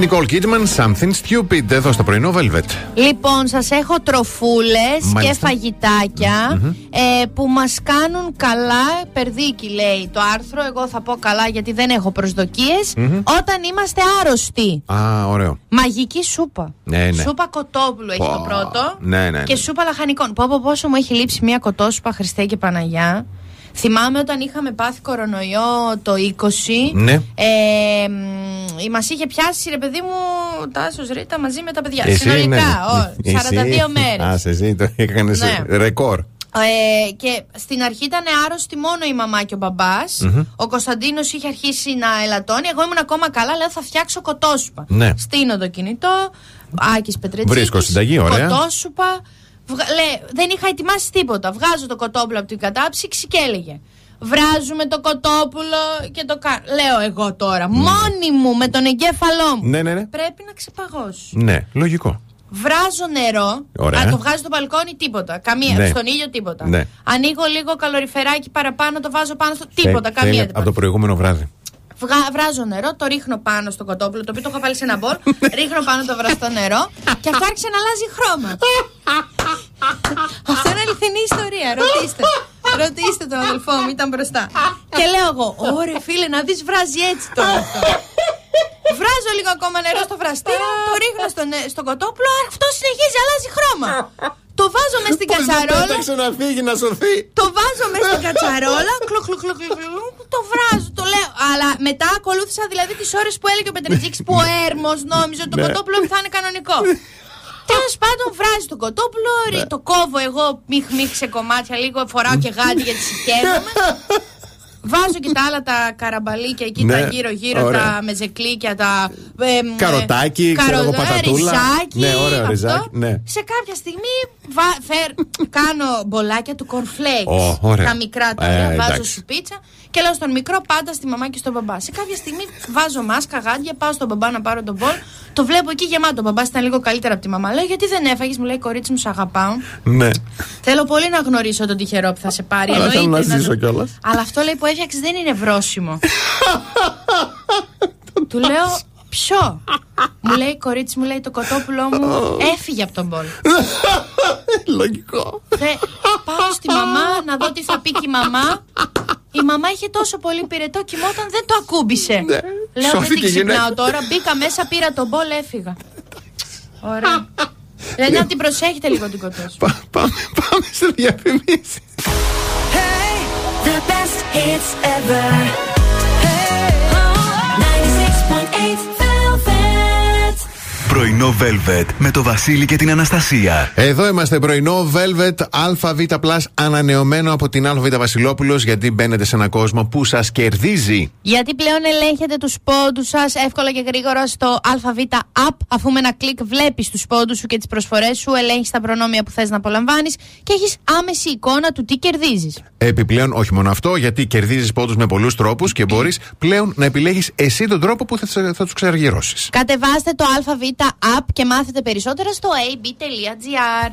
Ρόμπι Williams, Nicole Kidman, Something Stupid. Εδώ στο πρωινό Velvet. Λοιπόν, σας έχω τροφούλες και Μάλιστα. φαγητάκια ε, που μας κάνουν καλά. Περδίκι λέει το άρθρο. Εγώ θα πω καλά γιατί δεν έχω προσδοκίες, Μμμ. Όταν είμαστε άρρωστοι. Α, ωραίο. Μαγική σούπα. Ναι, ναι. Σούπα κοτόπουλου έχει Πω. το πρώτο. Ναι, ναι. Και σούπα λαχανικών. Πω, πω πόσο μου έχει λείψει μια κοτόσουπα Χριστέ και Παναγιά. Θυμάμαι όταν είχαμε πάθει κορονοϊό το 20. Ναι. Ε, Μα είχε πιάσει ρε παιδί μου Τάσο Ρίτα μαζί με τα παιδιά. Συνολικά, ναι. ο, 42 μέρες. Α, εσύ το έκανες Ναι. ρεκόρ. Ε, και στην αρχή ήταν άρρωστοι μόνο η μαμά και ο μπαμπάς. Μμμ. Ο Κωνσταντίνος είχε αρχίσει να ελαττώνει. Εγώ ήμουν ακόμα καλά, λέω θα φτιάξω κοτόσουπα. Ναι. Στείνω το κινητό. Άκης Πετρετζίκης, Βρίσκω συνταγή, ωραία. Κοτόσουπα. Βγα... Λέ, δεν είχα ετοιμάσει τίποτα. Βγάζω το κοτόπουλο από την κατάψυξη και έλεγε. Βράζουμε το κοτόπουλο και το κάνω. Λέω εγώ τώρα, μόνη μου με τον εγκέφαλό μου. Ναι, ναι, ναι. Πρέπει να ξεπαγώσω. Ναι, λογικό. Βράζω νερό. Ωραία. Α, το βγάζω στο μπαλκόνι, τίποτα. Καμία. Ναι. Στον ήλιο, τίποτα. Ναι. Ανοίγω λίγο καλοριφεράκι παραπάνω, το βάζω πάνω στο. Τίποτα, Θε- καμία. θέλει τίποτα. Από το προηγούμενο βράδυ. Βγα... Βράζω νερό, το ρίχνω πάνω στο κοτόπουλο, το οποίο το έχω βάλει σε ένα μπολ. ρίχνω πάνω το βραστό νερό και αυτό άρχισε να αλλάζει χρώμα. αυτό είναι αληθινή ιστορία. Ρωτήστε. Ρωτήστε τον αδελφό μου, ήταν μπροστά. και λέω εγώ, Ωρε φίλε, να δεις βράζει έτσι τώρα αυτό. Βράζω λίγο ακόμα νερό στο βραστήρα, το ρίχνω στο, νε- στο κοτόπουλο, αυτό συνεχίζει, αλλάζει χρώμα. Το βάζω μες στην Πώς δεν κατσαρόλα. πέταξε να φύγει, να σωθεί. Το βάζω μέσα στην κατσαρόλα, κλου, κλου, κλου, κλου, κλου, το βράζω, το λέω. Αλλά μετά ακολούθησα δηλαδή τις ώρες που έλεγε ο Πετρετζίκη που ο Έρμος νόμιζε ότι το Ναι. κοτόπουλο μου θα είναι κανονικό. Τέλος πάντων, βράζει το κοτόπουλο, ρι- το κόβω εγώ μιχ μιχ σε κομμάτια λίγο, φοράω και γάντι γιατί σηκαίνομαι. Βάζω και τα άλλα τα καραμπαλίκια εκεί, Ναι, τα γύρω-γύρω, ωραία. τα μεζεκλίκια, τα. ε, μ, Καροτάκι, ε, ξέρω εγώ, καρο- ε, πατατούλα. Ριζάκι, Ναι, ωραίο αυτό. ριζάκι, ναι. Σε κάποια στιγμή βα- φέρ- κάνω μπολάκια του cornflakes. Ω, ωραία. Τα μικρά τα Ε, ωραία, βάζω εντάξει. σου πίτσα και λέω στον μικρό πάντα στη μαμά και στον μπαμπά. Σε κάποια στιγμή βάζω μάσκα, γάντια, πάω στον μπαμπά να πάρω τον μπολ. Το βλέπω εκεί γεμάτο. Ο μπαμπάς ήταν λίγο καλύτερα από τη μαμά. Λέω γιατί δεν έφαγες, μου λέει κορίτσι μου, σ' αγαπάω. Ναι. Θέλω πολύ να γνωρίσω τον τυχερό που θα σε πάρει. Αλλά θέλω εννοείται, να το- ζήσω κιόλας. Αλλά αυτό λέει που έφτιαξες δεν είναι βρόσιμο. Του λέω, Ποιο; μου λέει η κορίτσι μου, λέει το κοτόπουλό μου έφυγε από τον μπολ. Λογικό. Θε, πάω στη μαμά να δω τι θα πει και η μαμά. Η μαμά είχε τόσο πολύ πυρετό κοιμόταν δεν το ακούμπησε. Λέω δεν Σώθηκε την η γυναίκα. ξυπνάω τώρα. Μπήκα μέσα, πήρα τον μπολ, έφυγα. Ωραία. Δηλαδή να την προσέχετε λίγο την κοτό σου. Πάμε, πάμε σε διαφημίσει. The best hits ever. Πρωινό Velvet με το Βασίλη και την Αναστασία. Εδώ είμαστε πρωινό Velvet ΑΒ ανανεωμένο από την ΑΒ Βασιλόπουλος γιατί μπαίνετε σε ένα κόσμο που σας κερδίζει. Γιατί πλέον ελέγχετε τους πόντους σας εύκολα και γρήγορα στο ΑΒ App. Αφού με ένα κλικ βλέπεις τους πόντους σου και τις προσφορές σου, ελέγχεις τα προνόμια που θες να απολαμβάνεις και έχεις άμεση εικόνα του τι κερδίζεις. Επιπλέον, όχι μόνο αυτό, γιατί κερδίζεις πόντους με πολλούς τρόπους και μπορείς πλέον να επιλέγεις εσύ τον τρόπο που θα, θα τους ξεργυρώσεις. Κατεβάστε το ΑΒ App και μάθετε περισσότερα στο ab.gr.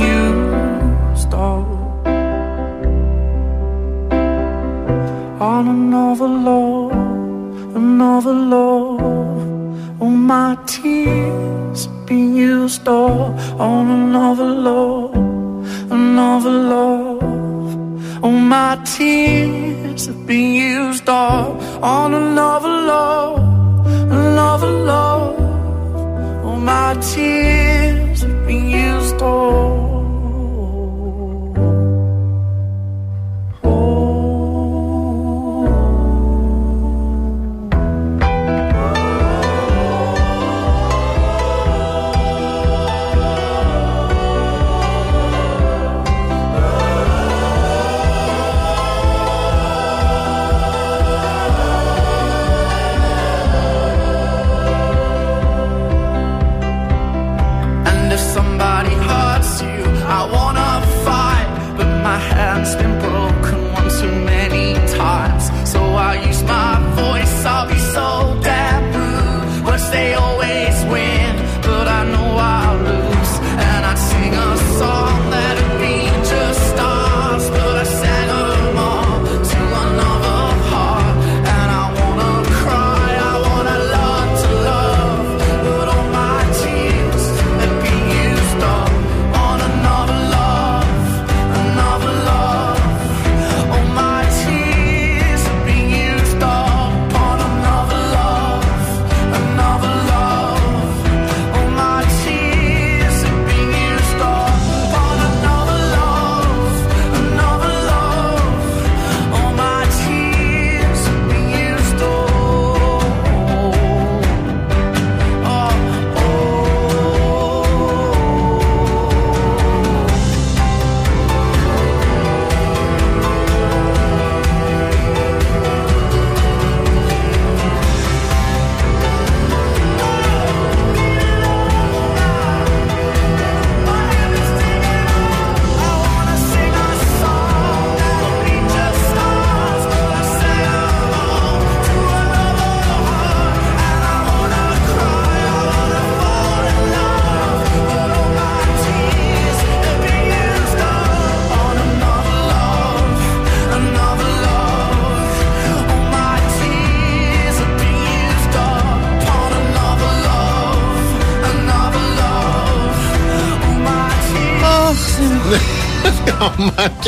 used up on another love, another love. All my tears been used up on another love, another love. All my tears been used up on another love, another love. All my tears you stole.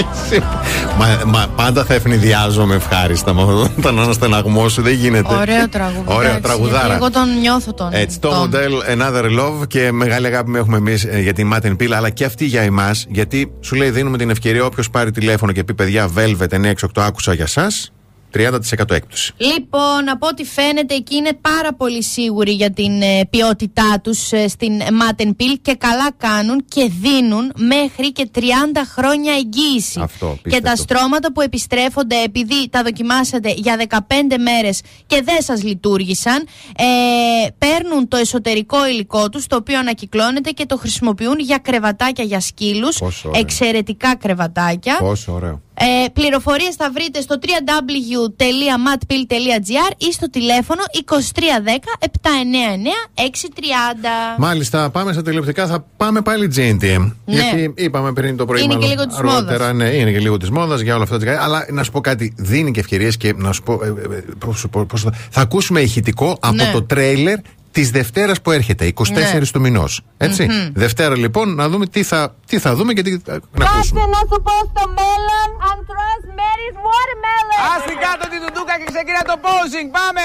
Μα και εσύ. Μα, μα πάντα θα ευνηδιάζομαι ευχάριστα με αυτόν τον αναστεναγμό σου. Δεν γίνεται. Ωραίο τραγούδι. Ωραίο εντάξει, τραγουδάρα. γιατί Εγώ τον νιώθω τον. Έτσι, το τον. μοντέλ Another Love και μεγάλη αγάπη που έχουμε εμείς για τη Matten Pill, αλλά και αυτή για εμάς. Γιατί σου λέει, δίνουμε την ευκαιρία όποιος πάρει τηλέφωνο και πει παιδιά, Velvet 968 άκουσα για εσά. 30% έκπτωση. Λοιπόν, από ό,τι φαίνεται, εκεί είναι πάρα πολύ σίγουροι για την ε, ποιότητά τους στην Matten Pill και καλά κάνουν και δίνουν μέχρι και 30 χρόνια εγγύηση. Αυτό, και πίστευτο. τα στρώματα που επιστρέφονται επειδή τα δοκιμάσατε για 15 μέρες και δεν σας λειτουργήσαν, ε, παίρνουν το εσωτερικό υλικό τους, το οποίο ανακυκλώνεται και το χρησιμοποιούν για κρεβατάκια για σκύλους. Πόσο ωραίο. Εξαιρετικά κρεβατάκια. Πόσο ωραίο. Ε, πληροφορίες θα βρείτε στο www.matpill.gr ή στο τηλέφωνο 2310 799 630. Μάλιστα, πάμε στα τηλεοπτικά. Θα πάμε πάλι GNTM. Ναι. Γιατί είπαμε πριν το πρωί. Είναι μάλλον και λίγο της αργότερα, μόδας. Ναι, είναι και λίγο της μόδας για όλα αυτά. τα- Αλλά να σου πω κάτι. Δίνει και ευκαιρίες και να σου πω. ε, ε, πώς σου πω- πώς θα- θα ακούσουμε ηχητικό από Ναι. το τρέιλερ της Δευτέρας που έρχεται, 24 Ναι. του μηνός. Έτσι. Μμμ. Δευτέρα λοιπόν, να δούμε τι θα, τι θα δούμε και τι θα να ακούσουμε. να σου πω στο μέλλον αν τρως Mary's watermelon. Άστη κάτω την τουντούκα και ξεκινά το posing. Πάμε!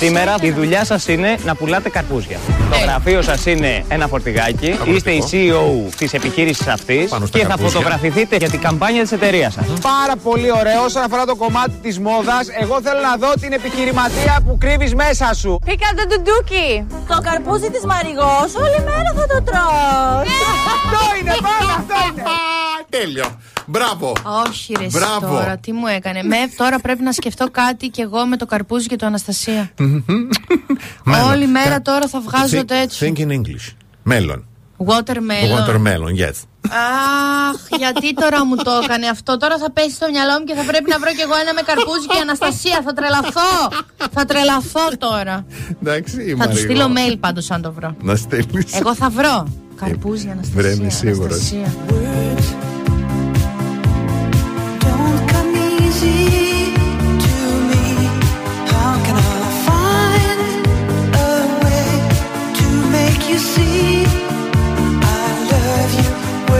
Σήμερα η δουλειά σας είναι να πουλάτε καρπούζια. Το γραφείο σας είναι ένα φορτηγάκι. Είστε η CEO της επιχείρησης αυτής Πάνω στα και θα καρπούζια. φωτογραφηθείτε για την καμπάνια της εταιρείας σας. Πάρα πολύ ωραίο όσον αφορά το κομμάτι της μόδας. Εγώ θέλω να δω την επιχειρηματία που κρύβεις μέσα σου. Πήκα το ντουντούκι. Το καρπούζι της Μαριγός όλη μέρα θα το τρως. Αυτό είναι, πάμε, αυτό είναι. Τέλειο. Μπράβο. Όχι, ρε, εσύ Μπράβο. τώρα, τι μου έκανε. Με, τώρα πρέπει να σκεφτώ κάτι κι εγώ με το καρπούζι και το Αναστασία. Μέλλον. Όλη μέρα Κα- τώρα θα βγάζω Think- τέτοιο. Think in English. Μέλλον. Watermelon. Watermelon, yes. Αχ, γιατί τώρα μου το έκανε αυτό. Τώρα θα πέσει στο μυαλό μου και θα πρέπει να βρω κι εγώ ένα με καρπούζι και Αναστασία. Θα τρελαθώ. θα τρελαθώ τώρα. Εντάξει, η θα του Μαριγό. στείλω mail πάντως αν το βρω. Να στείλεις. Εγώ θα βρω. Καρπούζι Αναστασία. Βρε, είμαι σίγουρος. Αναστασία.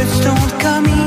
Words don't come easy.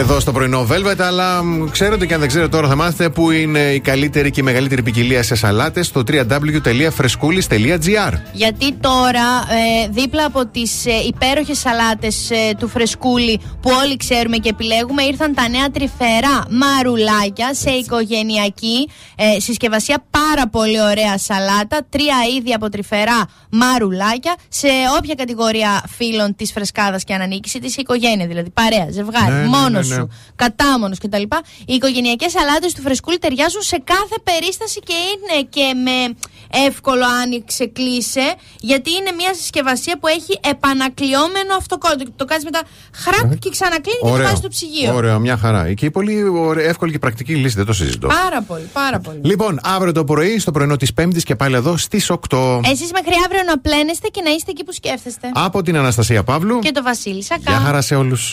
Εδώ στο πρωινό Velvet. Αλλά μ, ξέρετε και αν δεν ξέρετε τώρα θα μάθετε που είναι η καλύτερη και η μεγαλύτερη ποικιλία σε σαλάτες στο www.frescoulis.gr. Γιατί τώρα, ε, δίπλα από τις ε, υπέροχες σαλάτες του φρεσκούλι που όλοι ξέρουμε και επιλέγουμε, ήρθαν τα νέα τρυφερά μαρουλάκια σε οικογενειακή ε, συσκευασία. Πάρα πολύ ωραία σαλάτα. Τρία είδη από τρυφερά μαρουλάκια σε όποια κατηγορία φίλων της φρεσκάδας και αν ανήκεις, της οικογένεια δηλαδή. Παρέα, ζευγάρι, Ναι, ναι, μόνος ναι, ναι. σου, κατάμονος κτλ. Οι οικογενειακές σαλάτες του φρεσκούλι ταιριάζουν σε κάθε περίσταση και είναι και με εύκολο άνοιξε κλείσε, γιατί είναι μια συσκευασία που έχει επανακλειόμενο αυτοκόλλητο. Το κάνεις μετά χραπ και ξανακλίνει και το βάζει στο ψυγείο. Ωραίο, μια χαρά. Και πολύ ωραία, εύκολη και πρακτική λύση, δεν το συζητώ. Πάρα πολύ, πάρα πολύ. Λοιπόν, αύριο το πρωί, στο πρωινό της Πέμπτης και πάλι εδώ στις 8. Εσείς μέχρι αύριο να πλένεστε και να είστε εκεί που σκέφτεστε. Από την Αναστασία Παύλου. Και το Βασίλη Σακά. Γεια χαρά σε όλους.